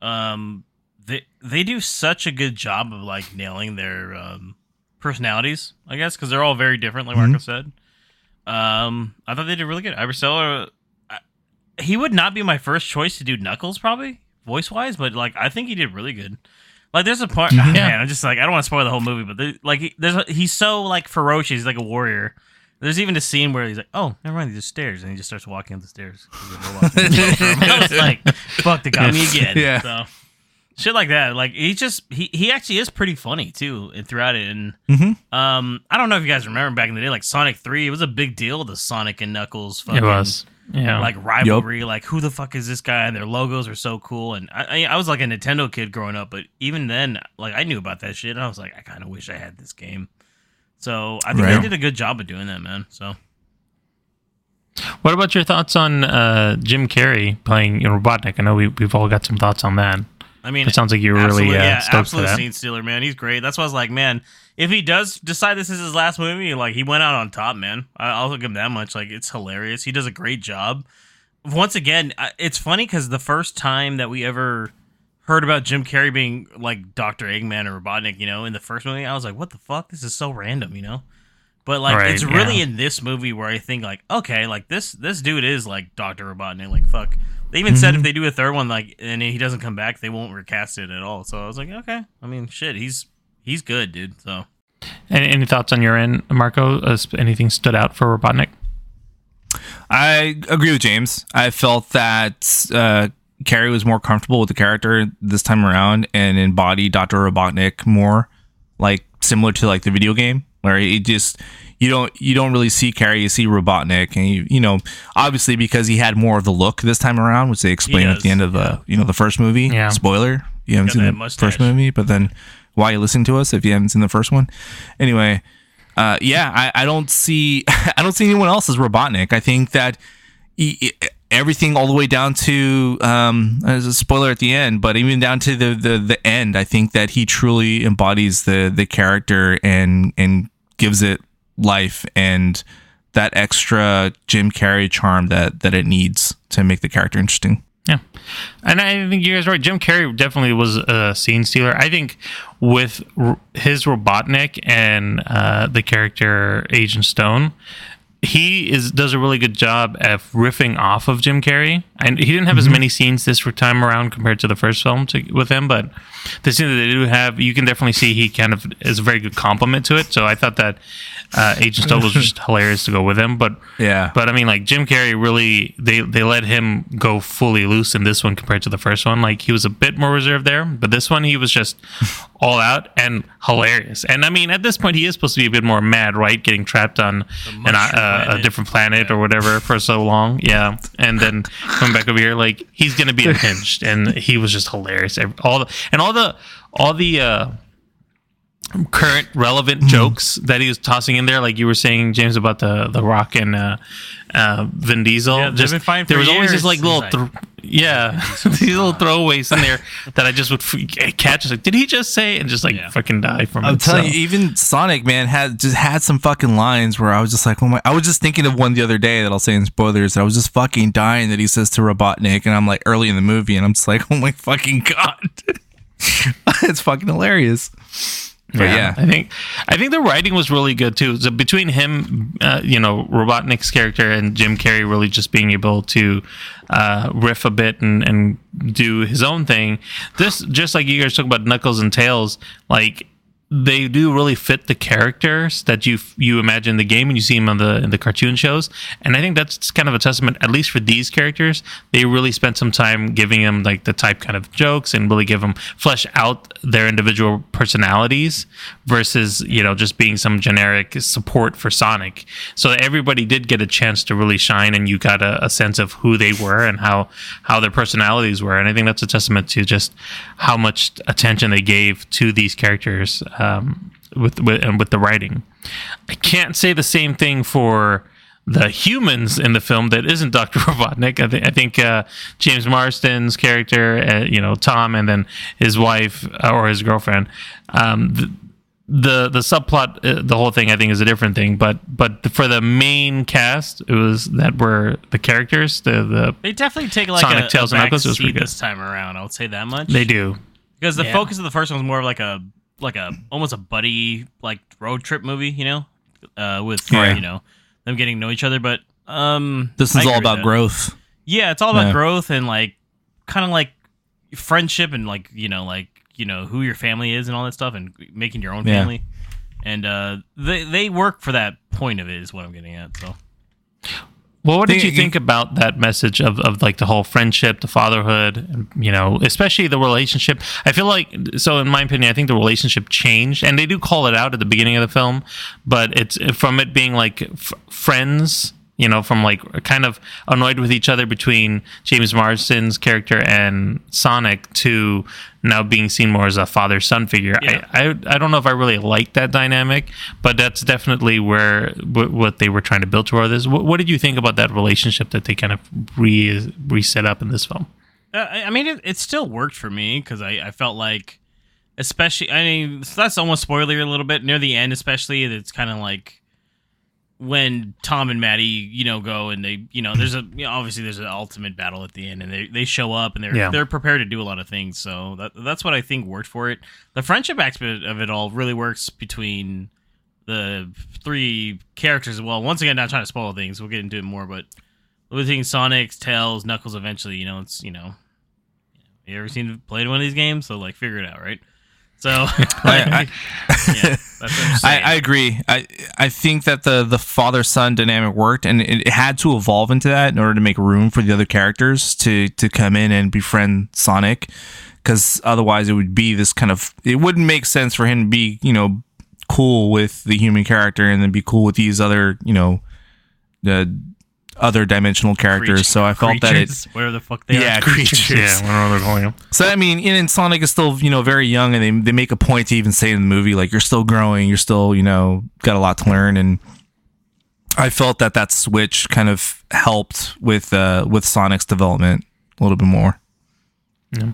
um, they they do such a good job of like nailing their um personalities, I guess, because they're all very different, like Marco said. Um, I thought they did really good. Idris Elba, I- he would not be my first choice to do Knuckles, probably voice wise, but like I think he did really good. Like there's a part, Mhm. man. I'm just like I don't want to spoil the whole movie, but there, like he- there's a, he's so like ferocious. He's like a warrior. There's even a scene where he's like, "Oh, never mind, these are stairs," and he just starts walking up the stairs. I was like, "Fuck, they got me again." Yeah. So shit like that. Like he just he he actually is pretty funny too and throughout it. And Mhm. um, I don't know if you guys remember back in the day, like Sonic Three, it was a big deal. The Sonic and Knuckles, fucking, It was. Yeah. like rivalry. Like who the fuck is this guy? And their logos are so cool. And I, I I was like a Nintendo kid growing up, but even then, like I knew about that shit. And I was like, I kind of wish I had this game. So I think Right. they did a good job of doing that, man. So What about your thoughts on uh, Jim Carrey playing you Robotnik? I know we, we've all got some thoughts on that. I mean, it sounds like you're really absolute- uh, yeah, stoked for that. scene stealer, man. He's great. That's why I was like, man, if he does decide this is his last movie, like he went out on top, man. I, I'll give him that much. Like it's hilarious. He does a great job. Once again, it's funny because the first time that we ever heard about Jim Carrey being like Doctor Eggman or Robotnik, you know, in the first movie, I was like, what the fuck? This is so random, you know. But like, Right, it's really yeah. in this movie where I think like, okay, like this this dude is like Doctor Robotnik. Like fuck. They even said if mm-hmm. they do a third one, like, and he doesn't come back, they won't recast it at all. So I was like, okay. I mean, shit, he's he's good, dude. So Any, any thoughts on your end, Marco? Uh, anything stood out for Robotnik? I agree with James. I felt that uh, Carrey was more comfortable with the character this time around and embodied Dr. Robotnik more, like similar to like the video game, where he just you don't you don't really see Carrey, you see Robotnik, and you you know obviously because he had more of the look this time around, which they explain at the end of the you know the first movie. Yeah. Spoiler, you haven't Got seen the mustache. first movie, but then why you listen to us if you haven't seen the first one? Anyway, uh, yeah, I, I don't see I don't see anyone else as Robotnik. I think that e- e- everything all the way down to um, as a spoiler at the end, but even down to the, the the end, I think that he truly embodies the the character and and gives it life and that extra Jim Carrey charm that that it needs to make the character interesting. Yeah, and I think you guys are right. Jim Carrey definitely was a scene stealer. I think with r- his Robotnik and uh, the character Agent Stone, he is does a really good job at riffing off of Jim Carrey. And he didn't have as many scenes this time around compared to the first film to, with him, but the scene that they do have, you can definitely see he kind of is a very good compliment to it. So I thought that uh, Agent Stone was just hilarious to go with him. But Yeah. but I mean, like Jim Carrey really they they let him go fully loose in this one compared to the first one. Like he was a bit more reserved there, but this one he was just all out and hilarious. And I mean, at this point, he is supposed to be a bit more mad, right? Getting trapped on an, uh, a different planet or whatever for so long, yeah. And then coming back over here, like he's gonna be unhinged, and he was just hilarious. Every- All the and all the all the. uh current relevant Hmm. jokes that he was tossing in there, like you were saying, James, about the the Rock and uh, uh, Vin Diesel. Yeah, just been fighting there for was always years. just like little, like, thr- yeah, these little throwaways in there that I just would f- catch. Just like, did he just say? And just like fucking die from I'm it. telling so. you, even Sonic man had just had some fucking lines where I was just like, oh my! I was just thinking of one the other day that I'll say in spoilers. That I was just fucking dying that he says to Robotnik, and I'm like early in the movie, and I'm just like, oh my fucking god, it's fucking hilarious. But yeah, I think I think the writing was really good too. So between him, uh, you know, Robotnik's character and Jim Carrey really just being able to uh, riff a bit and, and do his own thing. This just like you guys talk about Knuckles and Tails, like they do really fit the characters that you you imagine in the game and you see them on the in the cartoon shows. And I think that's kind of a testament, at least for these characters. They really spent some time giving them like the type kind of jokes and really give them flesh out their individual personalities versus you know just being some generic support for Sonic. So everybody did get a chance to really shine, and you got a, a sense of who they were and how how their personalities were. And I think that's a testament to just how much attention they gave to these characters um, with with and with the writing. I can't say the same thing for the humans in the film that isn't Dr. Robotnik. I, th- I think uh, James Marsden's character, uh, you know, Tom, and then his wife uh, or his girlfriend. Um, the, the the subplot, uh, the whole thing, I think, is a different thing. But but for the main cast, it was that were the characters. The the They definitely take like Sonic, a, Tails, a and back Knuckles. It was seat pretty good. this time around. I would say that much. They do. because the Yeah. focus of the first one was more of like a like a almost a buddy like road trip movie, you know, uh, with Right. you know them getting to know each other. But um, this is all about growth. Yeah, it's all about Yeah. growth and like kind of like friendship and like you know like you know who your family is and all that stuff and making your own Yeah. family. And uh, they they work for that point of it is what I'm getting at. So Well, what did you think about that message of, of like the whole friendship, the fatherhood, you know, especially the relationship? I feel like, so in my opinion, I think the relationship changed, and they do call it out at the beginning of the film, but it's from it being like f- friends, you know, from like kind of annoyed with each other between James Marsden's character and Sonic to now being seen more as a father son figure. Yeah. I, I I don't know if I really like that dynamic, but that's definitely where w- what they were trying to build toward this. What, what did you think about that relationship that they kind of re reset up in this film? Uh, I mean, it, it still worked for me because I, I felt like, especially, I mean, that's almost spoilery a little bit near the end, especially. It's kind of like when Tom and Maddie, you know, go and they, you know, there's a, you know, obviously there's an ultimate battle at the end, and they, they show up and they're Yeah. they're prepared to do a lot of things. So that that's what I think worked for it. The friendship aspect of it all really works between the three characters as well. Once again, not trying to spoil things. We'll get into it more, but between Sonic, Tails, Knuckles, eventually, you know, it's you know, you ever seen played one of these games? So like, figure it out, right? So, I- yeah, that's what I'm I. I agree. I I think that the the father son dynamic worked, and it had to evolve into that in order to make room for the other characters to to come in and befriend Sonic, because otherwise it would be this kind of it wouldn't make sense for him to be you know cool with the human character and then be cool with these other you know the other dimensional characters. so I felt that it Creatures, whatever the fuck they yeah are. creatures. Yeah, what are they calling him? So I mean, and Sonic is still you know very young, and they they make a point to even say in the movie like you're still growing, you're still you know got a lot to learn, and I felt that that switch kind of helped with uh with Sonic's development a little bit more. Yeah.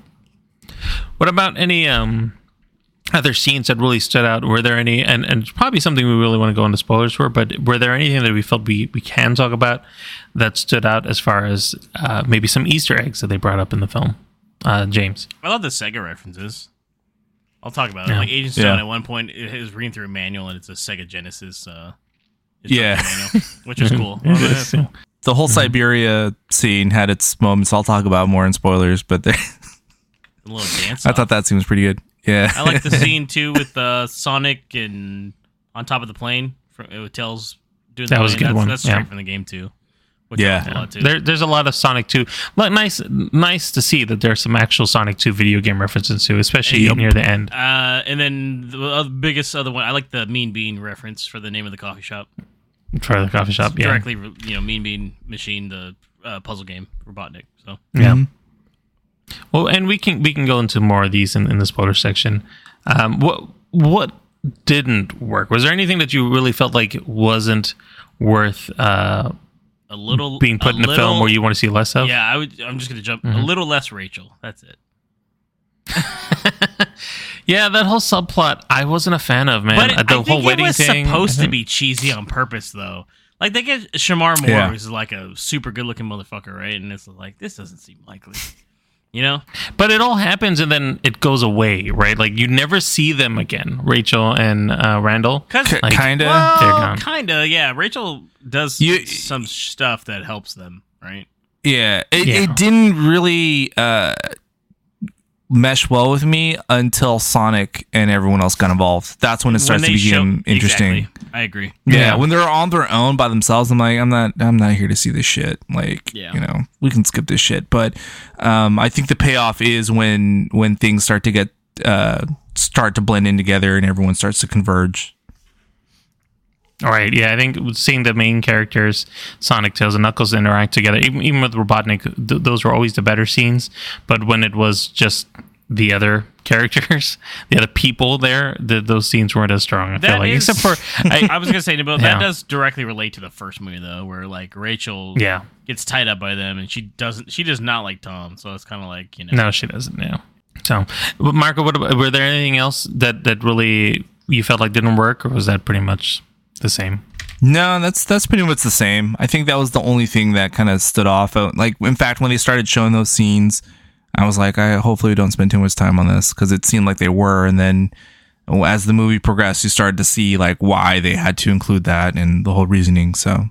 What about any um other scenes that really stood out? Were there any, and, and it's probably something we really want to go into spoilers for, but were there anything that we felt we, we can talk about that stood out as far as uh, maybe some Easter eggs that they brought up in the film? Uh, James. I love the Sega references. I'll talk about it. Yeah. Like Agent Stone Yeah. at one point, it is reading through a manual and it's a Sega Genesis. Uh, Yeah. manual, which is cool. It is, yeah. The whole Siberia scene had its moments. I'll talk about more in spoilers, but they, A little dance. I thought that scene was pretty good. Yeah, I like the scene too with uh, Sonic and on top of the plane from, with Tails doing That the was a good that's, one, That's straight yeah. from the game too. Which Yeah. a too. There, there's a lot of Sonic 2. Like, nice, nice to see that there's some actual Sonic 2 video game references too, especially Yep. near the end. Uh, and then the other, biggest other one, I like the Mean Bean reference for the name of the coffee shop. For the coffee shop, yeah. Directly, you know, Mean Bean Machine, the uh, puzzle game, Robotnik. So Yeah. Well, and we can we can go into more of these in, in the spoiler section. Um, what what didn't work? Was there anything that you really felt like wasn't worth uh, a little being put a in a film where you want to see less of? Yeah, I would. I'm just gonna jump a Mhm. little less Rachel. That's it. Yeah, that whole subplot I wasn't a fan of, man. but I the think whole it wedding was thing. supposed I to be cheesy on purpose, though. Like they get Shemar Moore, Yeah. who's like a super good looking motherfucker, right? And it's like this doesn't seem likely, you know? But it all happens and then it goes away, right? Like you never see them again, Rachel and uh, Randall. Cause Like, kinda. well, kinda, yeah. Rachel does some stuff that helps them, right? Yeah, it, Yeah. it didn't really uh, mesh well with me until Sonic and everyone else got involved. That's when it starts When to they show- become interesting. Exactly. I agree. Yeah, when they're on their own by themselves, I'm like, I'm not, I'm not here to see this shit. Like, Yeah. you know, we can skip this shit. But um, I think the payoff is when when things start to get uh, start to blend in together and everyone starts to converge. All right, yeah, I think seeing the main characters, Sonic, Tails, and Knuckles interact together, even, even with Robotnik, th- those were always the better scenes. But when it was just the other characters, the other people there, th those scenes weren't as strong. I feel like, is- except for I, I was gonna say, but Yeah. that does directly relate to the first movie, though, where like Rachel, Yeah. gets tied up by them, and she doesn't, she does not like Tom, so it's kind of like you know, no, she doesn't. Yeah. So, but Marco, what about, were there anything else that that really you felt like didn't work, or was that pretty much the same? No, that's that's pretty much the same. I think that was the only thing that kind of stood off. Uh, Like, in fact, when they started showing those scenes, I was like, I hopefully we don't spend too much time on this because it seemed like they were. And then as the movie progressed, you started to see like why they had to include that and the whole reasoning. So,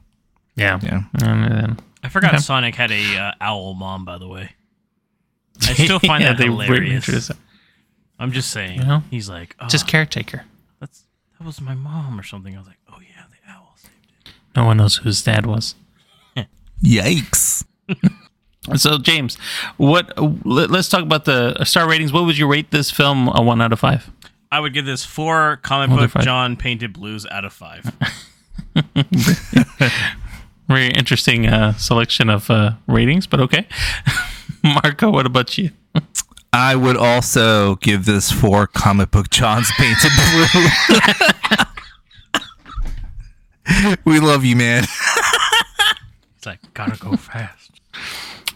Yeah, yeah. And I forgot Okay. Sonic had a uh, owl mom, by the way. I still find Yeah, that hilarious. I'm just saying. You know? He's like, oh, Just caretaker. That's that was my mom or something. I was like, oh yeah, the owl. Saved it. No one knows who his dad was. Yikes. So James, what? Let, us talk about the star ratings. What would you rate this film? A one out of five. I would give this four comic One book. John painted blues out of five. Very interesting uh, selection of uh, ratings, but okay. Marco, what about you? I would also give this four comic book Johns painted blue. we love you, man. It's like gotta go fast.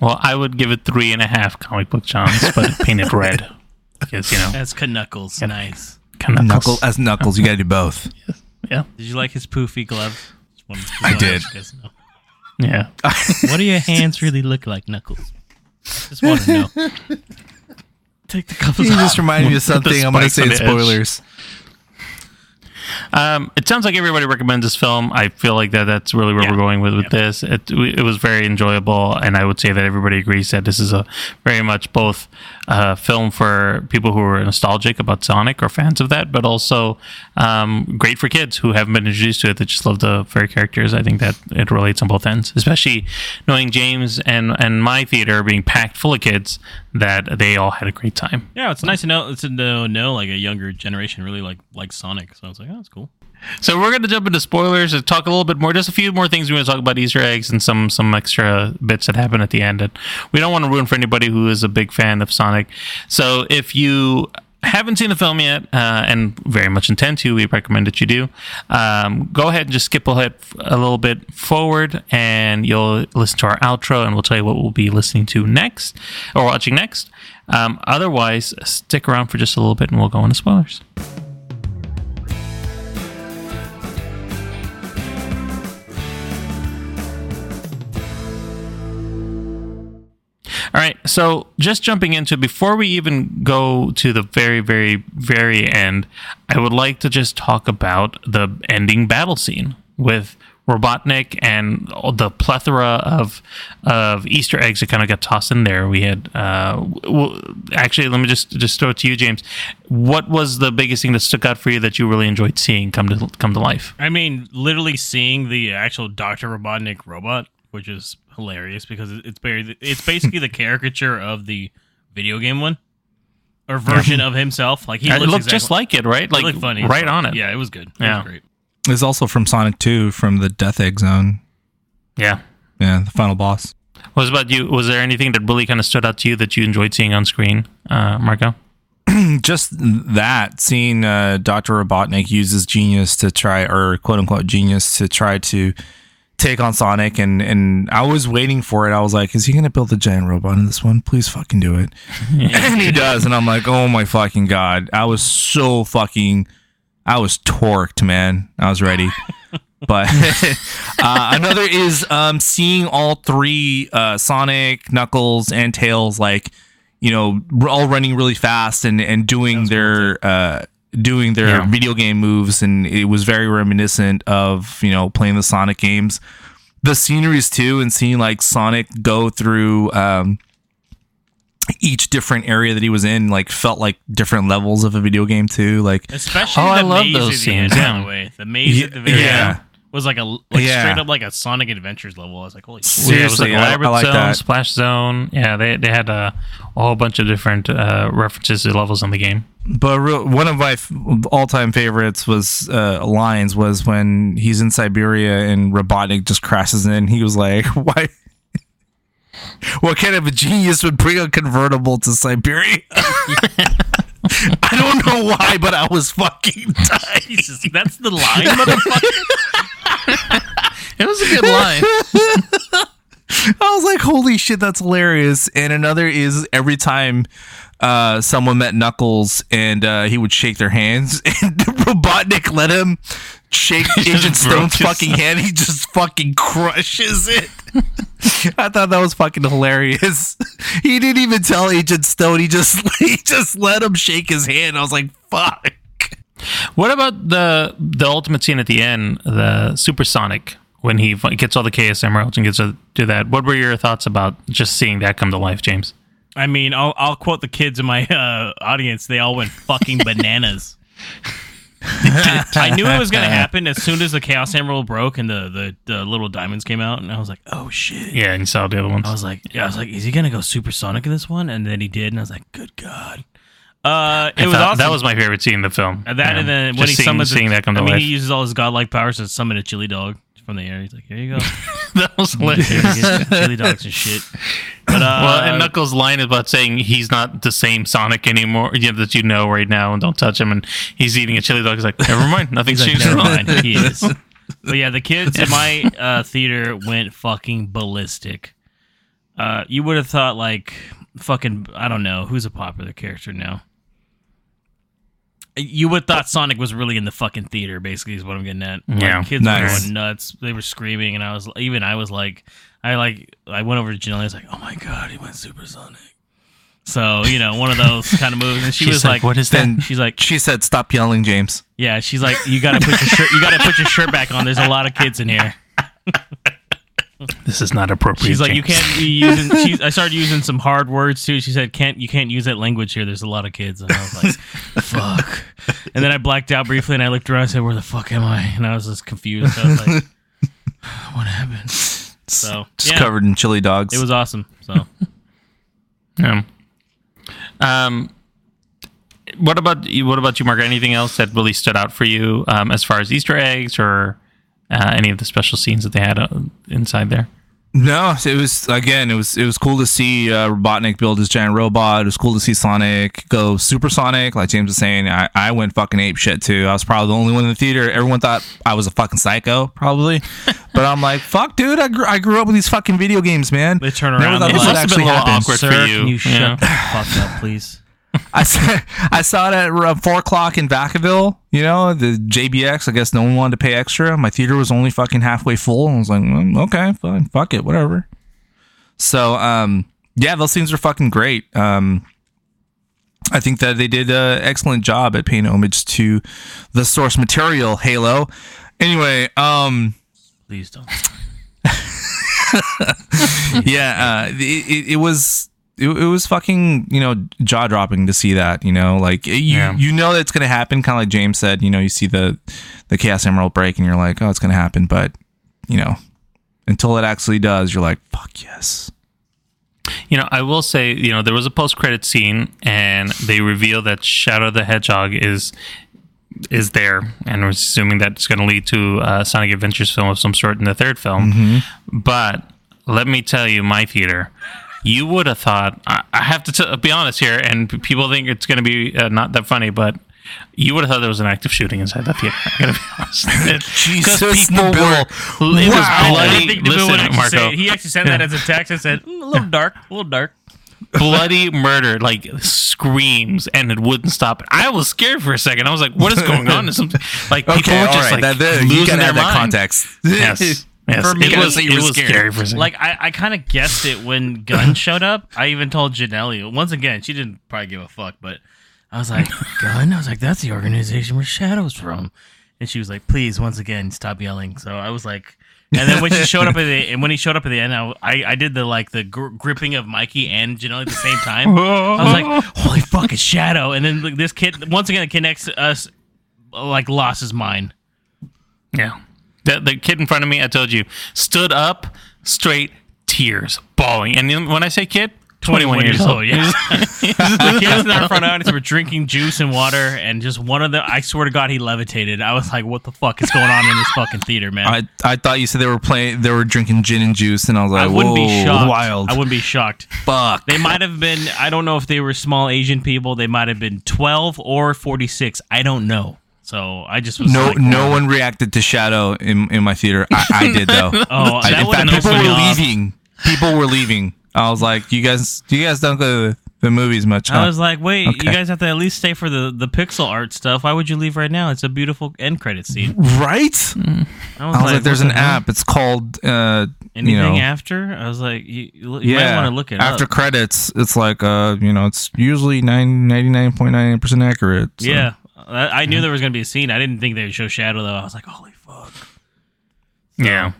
Well, I would give it three and a half comic book Johns, but painted red because you know That's Knuckles. Nice. Knuckles. Knuckle as Knuckles, you got to do both. Yeah. Did you like his poofy gloves? Just wanted- just I did. let you guys know. Yeah. what do your hands really look like, Knuckles? Just want to know. Take the covers You off. just reminded me of something. I'm going to say spoilers. edge. Um, it sounds like everybody recommends this film. I feel like that that's really where we're going with, with this. It, it was very enjoyable, and I would say that everybody agrees that this is a very much both a film for people who are nostalgic about Sonic or fans of that, but also um, great for kids who haven't been introduced to it that just love the fairy characters. I think that it relates on both ends, especially knowing James and and my theater being packed full of kids that they all had a great time. Yeah, it's nice to know it's to know, know like a younger generation really like like Sonic. So I was like, oh, that's cool. So we're going to jump into spoilers and talk a little bit more, just a few more things we want to talk about Easter eggs and some some extra bits that happen at the end. And we don't want to ruin for anybody who is a big fan of Sonic. So if you haven't seen the film yet uh, and very much intend to, we recommend that you do. Um, go ahead and just skip ahead a little bit forward, and you'll listen to our outro, and we'll tell you what we'll be listening to next or watching next. Um, otherwise, stick around for just a little bit, and we'll go into spoilers. All right, so just jumping into before we even go to the very, very, very end, I would like to just talk about the ending battle scene with Robotnik and the plethora of of Easter eggs that kind of got tossed in there. We had uh, w- actually, let me just just throw it to you, James. What was the biggest thing that stuck out for you that you really enjoyed seeing come to come to life? I mean, literally seeing the actual Doctor Robotnik robot, which is hilarious because it's very it's basically the caricature of the video game one or version of himself. Like he It looks looked just like it, right? Like really funny, right on it. Yeah, it was good. It Yeah. was great. It's also from Sonic 2 from the Death Egg Zone. Yeah. Yeah, the final boss. What about you? Was there anything that really kind of stood out to you that you enjoyed seeing on screen, uh, Marco? just that seeing uh, Dr. Robotnik use his genius to try, or quote unquote genius to try to take on Sonic, and and I was waiting for it. I was like, is he gonna build a giant robot in this one? Please fucking do it. and he does, and I'm like, oh my fucking god! I was so fucking, I was torqued, man. I was ready. but uh, another is um, seeing all three uh, Sonic, Knuckles, and Tails like you know all running really fast and and doing their uh, doing their Yeah. video game moves, and it was very reminiscent of you know playing the Sonic games. The sceneries too, and seeing like Sonic go through. Um, each different area that he was in like felt like different levels of a video game too like Especially Oh, the I love maze those end, scenes, by yeah. the way. The maze Yeah, at the very yeah. end was like a like Yeah. straight up like a Sonic Adventures level. I was like, holy shit. Yeah, like Seriously, I- I like Zone, that. Splash Zone. Yeah, they they had a, a whole bunch of different uh, references to levels in the game. But real, one of my f- all-time favorites was uh, lines was when he's in Siberia and Robotnik just crashes in. He was like, "Why? What kind of a genius would bring a convertible to Siberia?" I don't know why, but I was fucking tight. Jesus, that's the line, motherfucker. It was a good line. I was like, "Holy shit, that's hilarious!" And another is every time uh, someone met Knuckles and uh, he would shake their hands, and Robotnik let him shake Agent Stone's his- fucking hand. He just fucking crushes it. I thought that was fucking hilarious. He didn't even tell Agent Stone. He just he just let him shake his hand. I was like, "Fuck." What about the the ultimate scene at the end, the supersonic, when he gets all the Chaos emeralds and gets to do that? What were your thoughts about just seeing that come to life, James? I mean, I'll I'll quote the kids in my uh, audience. They all went fucking bananas. I knew it was gonna happen as soon as the Chaos Emerald broke and the, the the little diamonds came out, and I was like, oh shit. Yeah, and you saw the other ones. I was like, yeah, I was like, is he gonna go supersonic in this one? And then he did, and I was like, good god. Uh, it I was awesome. That was my favorite scene in the film. That, Yeah. and then Just when he seeing, summons, seeing that come to I mean, life. he uses all his godlike powers to summon a chili dog from the air. He's like, here you go, that was hilarious. Chili dogs and shit. But uh, well, and Knuckles' line is about saying he's not the same Sonic anymore you know, that you know right now, and don't touch him. And he's eating a chili dog. He's like, never mind, nothing's like, changed. never mind, he is. But yeah, the kids in my uh, theater went fucking ballistic. Uh, you would have thought like fucking I don't know who's a popular character now. You would have thought Sonic was really in the fucking theater. Basically, is what I'm getting at. Like, Yeah, kids nice. were going nuts. They were screaming, and I was even I was like, I like I went over to Janelle. I was like, oh my god, he went supersonic. So you know, one of those kind of moves, and she She's was like, like, "What is that?" Then She's like, she said, "Stop yelling, James." yeah, she's like, you gotta put your shirt, you gotta put your shirt back on. There's a lot of kids in here. This is not appropriate. She's like, you can't be using. She's, I started using some hard words too. She said, "Can't you can't use that language here? There's a lot of kids." And I was like, "Fuck!" And then I blacked out briefly, and I looked around. and I said, "Where the fuck am I?" And I was just confused. I was like, "What happened?" So Just yeah, covered in chili dogs. It was awesome. So Yeah. Um, what about you? What about you, Mark? Anything else that really stood out for you um, as far as Easter eggs or uh, any of the special scenes that they had uh, inside there? No, it was again. It was it was cool to see uh, Robotnik build his giant robot. It was cool to see Sonic go supersonic, like James was saying. I, I went fucking ape shit too. I was probably the only one in the theater. Everyone thought I was a fucking psycho, probably. but I'm like, fuck, dude. I grew, I grew up with these fucking video games, man. they turn Never around. thought they're this It must have been actually a little happen. awkward Sir, for you. can you shut yeah. the fuck up, please? I saw, I saw it at uh, four o'clock in Vacaville. You know, the JBX. I guess no one wanted to pay extra. My theater was only fucking halfway full. and I was like, mm, okay, fine, fuck it, whatever. So, um, yeah, those things were fucking great. Um, I think that they did an excellent job at paying homage to the source material, Halo. Anyway, um, Please don't. yeah, uh, it, it, it was it, it was fucking you know jaw dropping to see that you know like you Yeah. you know that it's gonna happen kind of like James said you know you see the the Chaos Emerald break and you're like oh it's gonna happen but you know until it actually does you're like fuck yes You know, I will say, you know, there was a post-credit scene, and they reveal that Shadow the Hedgehog is is there, and we're assuming that it's going to lead to a Sonic Adventures film of some sort in the third film. Mm-hmm. But let me tell you, my theater, you would have thought. I, I have to t- be honest here, and p- people think it's going to be uh, not that funny, but. You would have thought there was an active shooting inside that theater. I'm gonna be honest. Jesus, people Nabil. were. It was Wow. bloody. I think Nabil Listen, actually Marco. say, he actually sent that as a text and said, "Mm, a little dark, a little dark. bloody murder, like screams, and it wouldn't stop. I was scared for a second. I was like, "What is going on?" Something like people Okay, were just right, like that- losing their mind. context. Yes, yes. For me, it was, it was scared. scary for a second. Like I, I kind of guessed it when Gun showed up. I even told Janelle. Once again, she didn't probably give a fuck, but I was like, Gun. I was like, that's the organization where Shadow's from, and she was like, please, once again, stop yelling. So I was like, and then when she showed up at the and when he showed up at the end, I I, I did the like the gr- gripping of Mikey and Janelle at the same time. I was like, holy fuck, it's Shadow. And then like, this kid once again connects us, like lost his mind. yeah, the the kid in front of me, I told you, stood up straight, tears, bawling. And when I say kid, twenty one years old. Yeah. the kids in our front audience were drinking juice and water, and just one of them, I swear to God, he levitated. I was like, what the fuck is going on in this fucking theater, man? I I thought you said they were playing they were drinking gin and juice and I was like I wouldn't be shocked. wild I wouldn't be shocked. fuck They might have been, I don't know if they were small Asian people. They might have been 12 or 46. I don't know. So I just was no like, no one reacted to Shadow in, in my theater I, I did though Oh, I, that in fact people were off. leaving people were leaving I was like you guys you guys don't go to the movies much huh? I was like, wait, Okay. you guys have to at least stay for the, the pixel art stuff. Why would you leave right now? It's a beautiful end credit scene. right I I was like, there's an the app it's called uh Anything you know after? I was like, you, you might yeah want to look at it after up. credits it's like uh you know it's usually 99.9 percent accurate so. Yeah, I, knew there was going to be a scene. I didn't think they would show Shadow though. I was like, holy fuck. Yeah.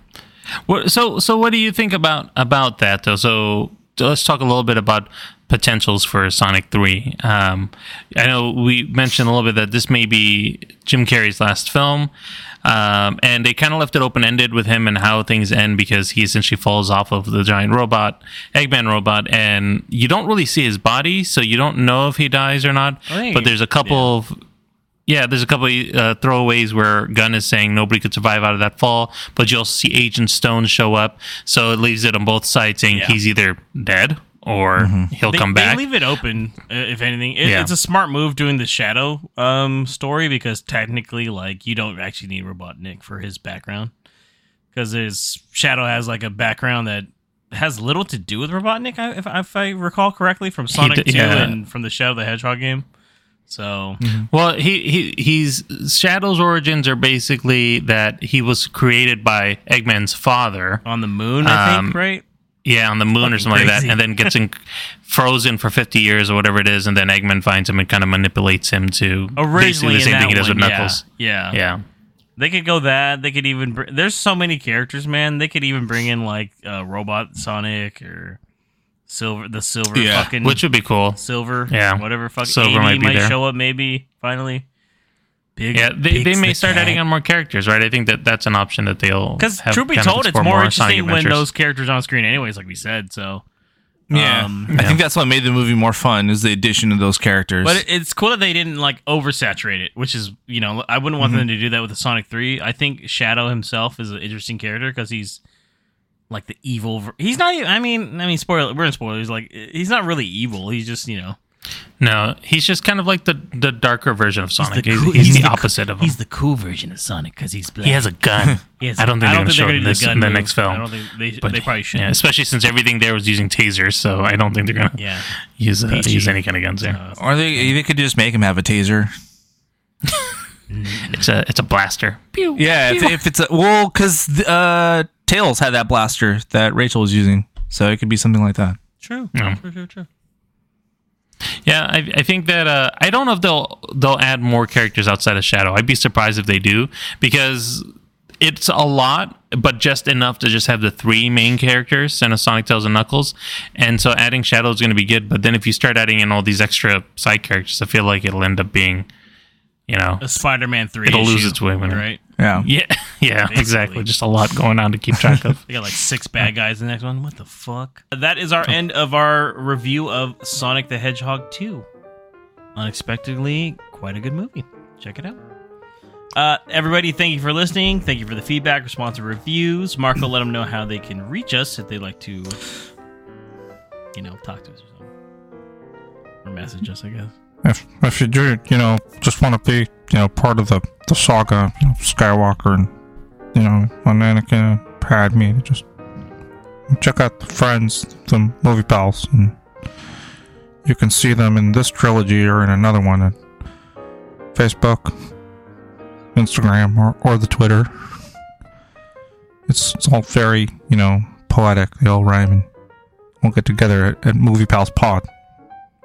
What, so so what do you think about about that though? So, let's talk a little bit about potentials for Sonic Three. Um, I know we mentioned a little bit that this may be Jim Carrey's last film. Um, and they kind of left it open ended with him and how things end because he essentially falls off of the giant robot, Eggman robot, and you don't really see his body, so you don't know if he dies or not. But there's a couple of yeah, there's a couple of uh, throwaways where Gunn is saying nobody could survive out of that fall, but you'll see Agent Stone show up, so it leaves it on both sides saying Yeah. he's either dead or he'll They, come they back. leave it open, uh, if anything. It, Yeah. It's a smart move doing the Shadow um, story because technically, like, you don't actually need Robotnik for his background because his Shadow has like a background that has little to do with Robotnik, I- if, if I recall correctly, from Sonic d- Two yeah. and from the Shadow the Hedgehog game. So Well, he, he he's Shadow's origins are basically that he was created by Eggman's father on the moon, I Um, think, right? Yeah, on the moon or Fucking something like that, and then gets in, frozen for fifty years or whatever it is, and then Eggman finds him and kind of manipulates him to basically Originally, the same thing he does one, with yeah, Knuckles. Yeah, Yeah. They could go that. They could even. Br- There's so many characters, man. They could even bring in like uh, Robot Sonic or Silver, the Silver Yeah, fucking, which would be cool. Silver, Yeah. whatever. Fucking Silver 80 might be might there. show up maybe finally. Big, Yeah, they, they may the start adding on more characters, right? I think that that's an option that they'll Because have truth be told, it's explore more interesting when those characters on screen, anyways. Like we said, so Yeah, Um, I think that's what made the movie more fun is the addition of those characters. But it's cool that they didn't like oversaturate it, which is you know I wouldn't want Mhm. them to do that with the Sonic Three. I think Shadow himself is an interesting character because he's like the evil. ver- He's not. Even, I mean, I mean, spoiler. We're in spoilers. Like he's not really evil. He's just you know. No, he's just kind of like the the darker version of Sonic. He's, cool- he's he's the, the co- opposite of him. He's the cool version of Sonic because he's black. He has a gun. He has- I don't think I they're don't going to show they're it in gonna do this the gun in the move. next film. I don't think they- they probably shouldn't. Yeah, especially since everything there was using tasers, so I don't think they're going to Yeah. use uh, use any kind of guns there. or they they could just make him have a taser. It's a it's a blaster. Yeah, if, if it's a well, because uh, Tails had that blaster that Rachel was using, so it could be something like that. True. Yeah. True. True. True. Yeah, I, I think that uh, I don't know if they'll they'll add more characters outside of Shadow. I'd be surprised if they do because it's a lot, but just enough to just have the three main characters and a Sonic, Tails, and Knuckles. And so adding Shadow is going to be good. But then if you start adding in all these extra side characters, I feel like it'll end up being, you know, A Spider-Man three. it'll lose its way when right? Yeah. Yeah, yeah, exactly. Just a lot going on to keep track of. They got like six bad guys in the next one. What the fuck? That is our end of our review of Sonic the Hedgehog 2. Unexpectedly, quite a good movie. Check it out. Uh, everybody, thank you for listening. Thank you for the feedback, responsive reviews. Marco, let them know how they can reach us if they'd like to, you know, talk to us or something. Or message us, I guess. If if you do, you know, just want to be, you know, part of the the saga, you know, Skywalker and you know, on Anakin and Padme, just check out the friends, the movie pals, and you can see them in this trilogy or in another one at Facebook, Instagram, or or the Twitter. It's it's all very, you know, poetic. They all rhyme, and we'll get together at, at Movie Pals Pod.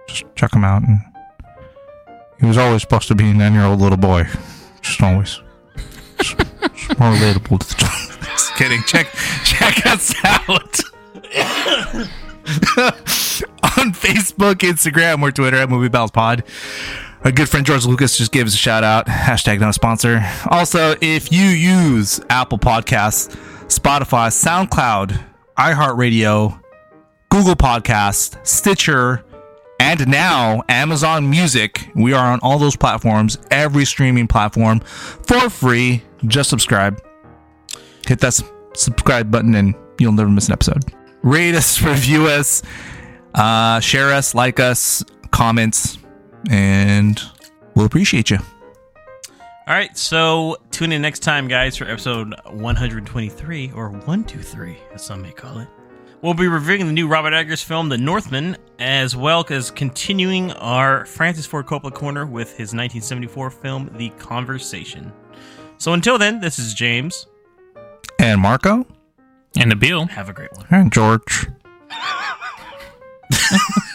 Just check them out and. He was always supposed to be a nine-year-old little boy. Just always. More relatable to the child. Just kidding. Check check us out on Facebook, Instagram, or Twitter at Movie Pals Pod. Our good friend George Lucas just gave us a shout out. Hashtag not a sponsor. Also, if you use Apple Podcasts, Spotify, SoundCloud, iHeartRadio, Google Podcasts, Stitcher, and now Amazon Music, we are on all those platforms, every streaming platform for free. Just subscribe. Hit that subscribe button and you'll never miss an episode. Rate us, review us, uh, share us, like us, comments, and we'll appreciate you. All right, so tune in next time, guys, for episode 123 or 123, as some may call it. We'll be reviewing the new Robert Eggers film, The Northman, as well as continuing our Francis Ford Coppola corner with his 1974 film, The Conversation. So until then, this is James. And Marco? And Nabil. Have a great one. And George.